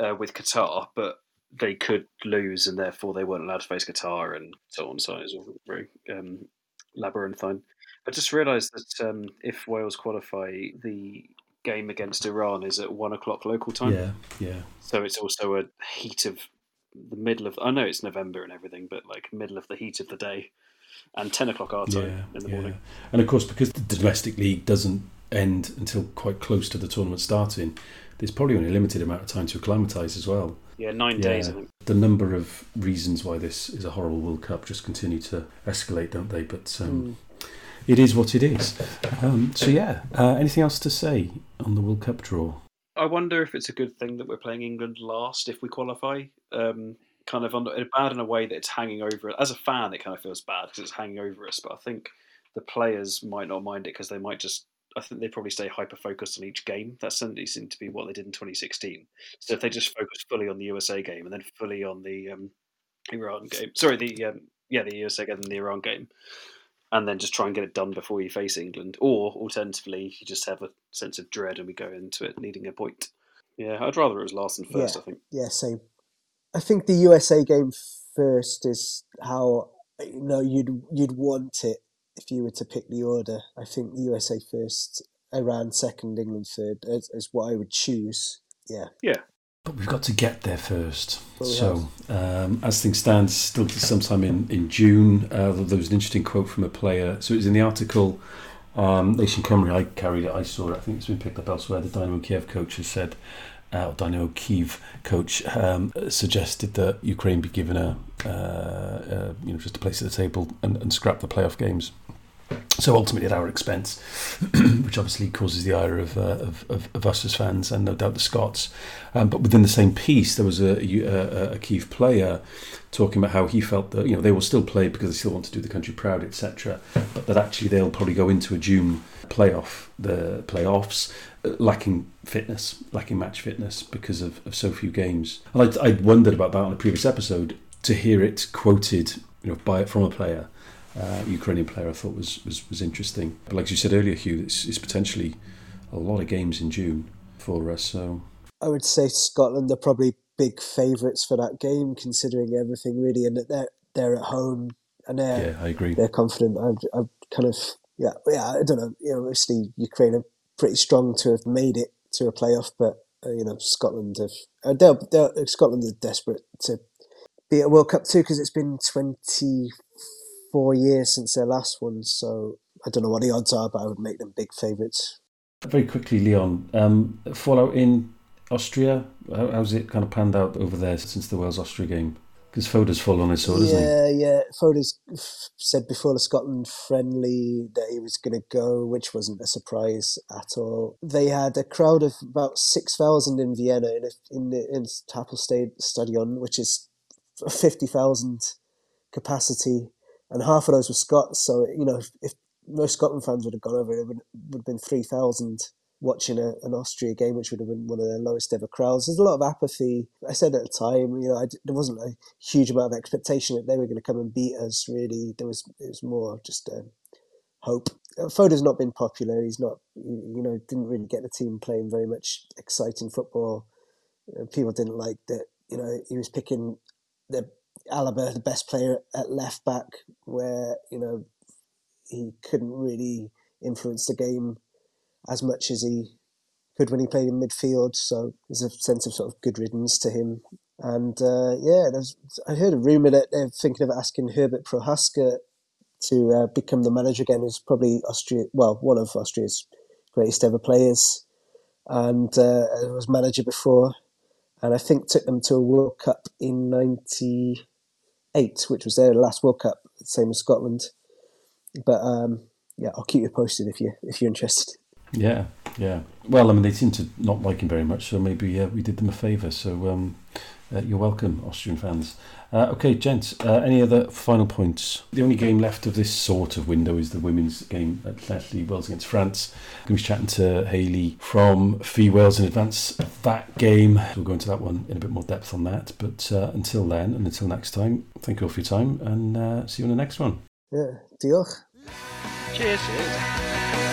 uh, with Qatar, but they could lose, and therefore they weren't allowed to face Qatar, and so on. So it was all very um, labyrinthine. I just realised that um, if Wales qualify, the game against Iran is at one o'clock local time. Yeah, yeah. So it's also a heat of the middle of. I know it's November and everything, but like middle of the heat of the day, and ten o'clock our time yeah, in the yeah. morning. And of course, because the domestic league doesn't end until quite close to the tournament starting, there's probably only a limited amount of time to acclimatise as well. Yeah, nine Yeah. days. I think. The number of reasons why this is a horrible World Cup just continue to escalate, don't they? But um, it is what it is. Um, so yeah, uh, anything else to say on the World Cup draw? I wonder if it's a good thing that we're playing England last if we qualify. Um, kind of under, bad in a way that it's hanging over. As a fan, it kind of feels bad because it's hanging over us. But I think the players might not mind it because they might just. I think they probably stay hyper focused on each game. That certainly seemed to be what they did in 2016. So if they just focus fully on the USA game and then fully on the um, Iran game, sorry, the um, yeah, the USA game and the Iran game, and then just try and get it done before you face England, or alternatively, you just have a sense of dread and we go into it needing a point. Yeah, I'd rather it was last and first. Yeah. I think. Yeah, same. I think the USA game first is how you know you'd you'd want it if you were to pick the order. I think USA first, Iran second, England third is, is what I would choose. Yeah, Yeah. But we've got to get there first. Well, so, um, as things stand, still sometime in, in June, uh, there was an interesting quote from a player. So it was in the article, um, Nation Cymru, I carried it, I saw it, I think it's been picked up elsewhere. The Dynamo Kiev coach has said, uh, Dynamo Kiev coach um, suggested that Ukraine be given a, uh, uh, you know, just a place at the table and, and scrap the playoff games. So ultimately at our expense, [CLEARS THROAT] which obviously causes the ire of, uh, of, of, of us as fans and no doubt the Scots. Um, but within the same piece, there was a, a, a player talking about how he felt that you know they will still play because they still want to do the country proud, etc. But that actually they'll probably go into a June playoff, the playoffs, uh, lacking fitness, lacking match fitness because of, of so few games. And I'd, I'd wondered about that on a previous episode to hear it quoted, you know, by from a player uh, Ukrainian player I thought was, was, was interesting. But like you said earlier, Hugh, it's, it's potentially a lot of games in June for us. So I would say Scotland are probably big favourites for that game, considering everything really, and that they're they're at home and they're yeah, I agree. they're confident. I'm, I'm kind of yeah yeah I don't know. You know, obviously Ukraine are pretty strong to have made it to a playoff, but uh, you know Scotland have uh, they're, they're, Scotland are desperate to be at a World Cup too because it's been twenty four years since their last one. So I don't know what the odds are, but I would make them big favourites. Very quickly, Leon, um, fallout in Austria. How, how's it kind of panned out over there since the Wales Austria game? Because Foda's full on his sword, isn't he? Yeah, yeah. Foda's f- said before the Scotland friendly that he was going to go, which wasn't a surprise at all. They had a crowd of about six thousand in Vienna in a, in the in Happel Stadion, which is fifty thousand capacity, and half of those were Scots. So you know, if, if most Scotland fans would have gone over, it would, would have been three thousand watching a, an Austria game, which would have been one of their lowest ever crowds. There's a lot of apathy. I said at the time, you know, I, there wasn't a huge amount of expectation that they were going to come and beat us. Really, there was it was more just um, hope. Foda's not been popular. He's not, you know, didn't really get the team playing very much exciting football. People didn't like that. You know, he was picking the Alaba, the best player at left back, where you know he couldn't really influence the game as much as he could when he played in midfield. So there's a sense of sort of good riddance to him. And uh, yeah, there's, I heard a rumor that they're thinking of asking Herbert Prohaska to uh, become the manager again. Who's probably Austria, well, one of Austria's greatest ever players, and uh, was manager before. And I think took them to a World Cup in '98, which was their last World Cup, same as Scotland. But um, yeah, I'll keep you posted if you if you're interested. Yeah, yeah. Well, I mean, they seem to not like him very much, so maybe uh, we did them a favour. So um, uh, you're welcome, Austrian fans. Uh, okay, gents, uh, any other final points? The only game left of this sort of window is the women's game at Leslie Wales against France. I'm going to be chatting to Hayley from Fee Wales in advance of that game. We'll go into that one in a bit more depth on that. But uh, until then, and until next time, thank you all for your time, and uh, see you in the next one. Yeah, diolch. Cheers.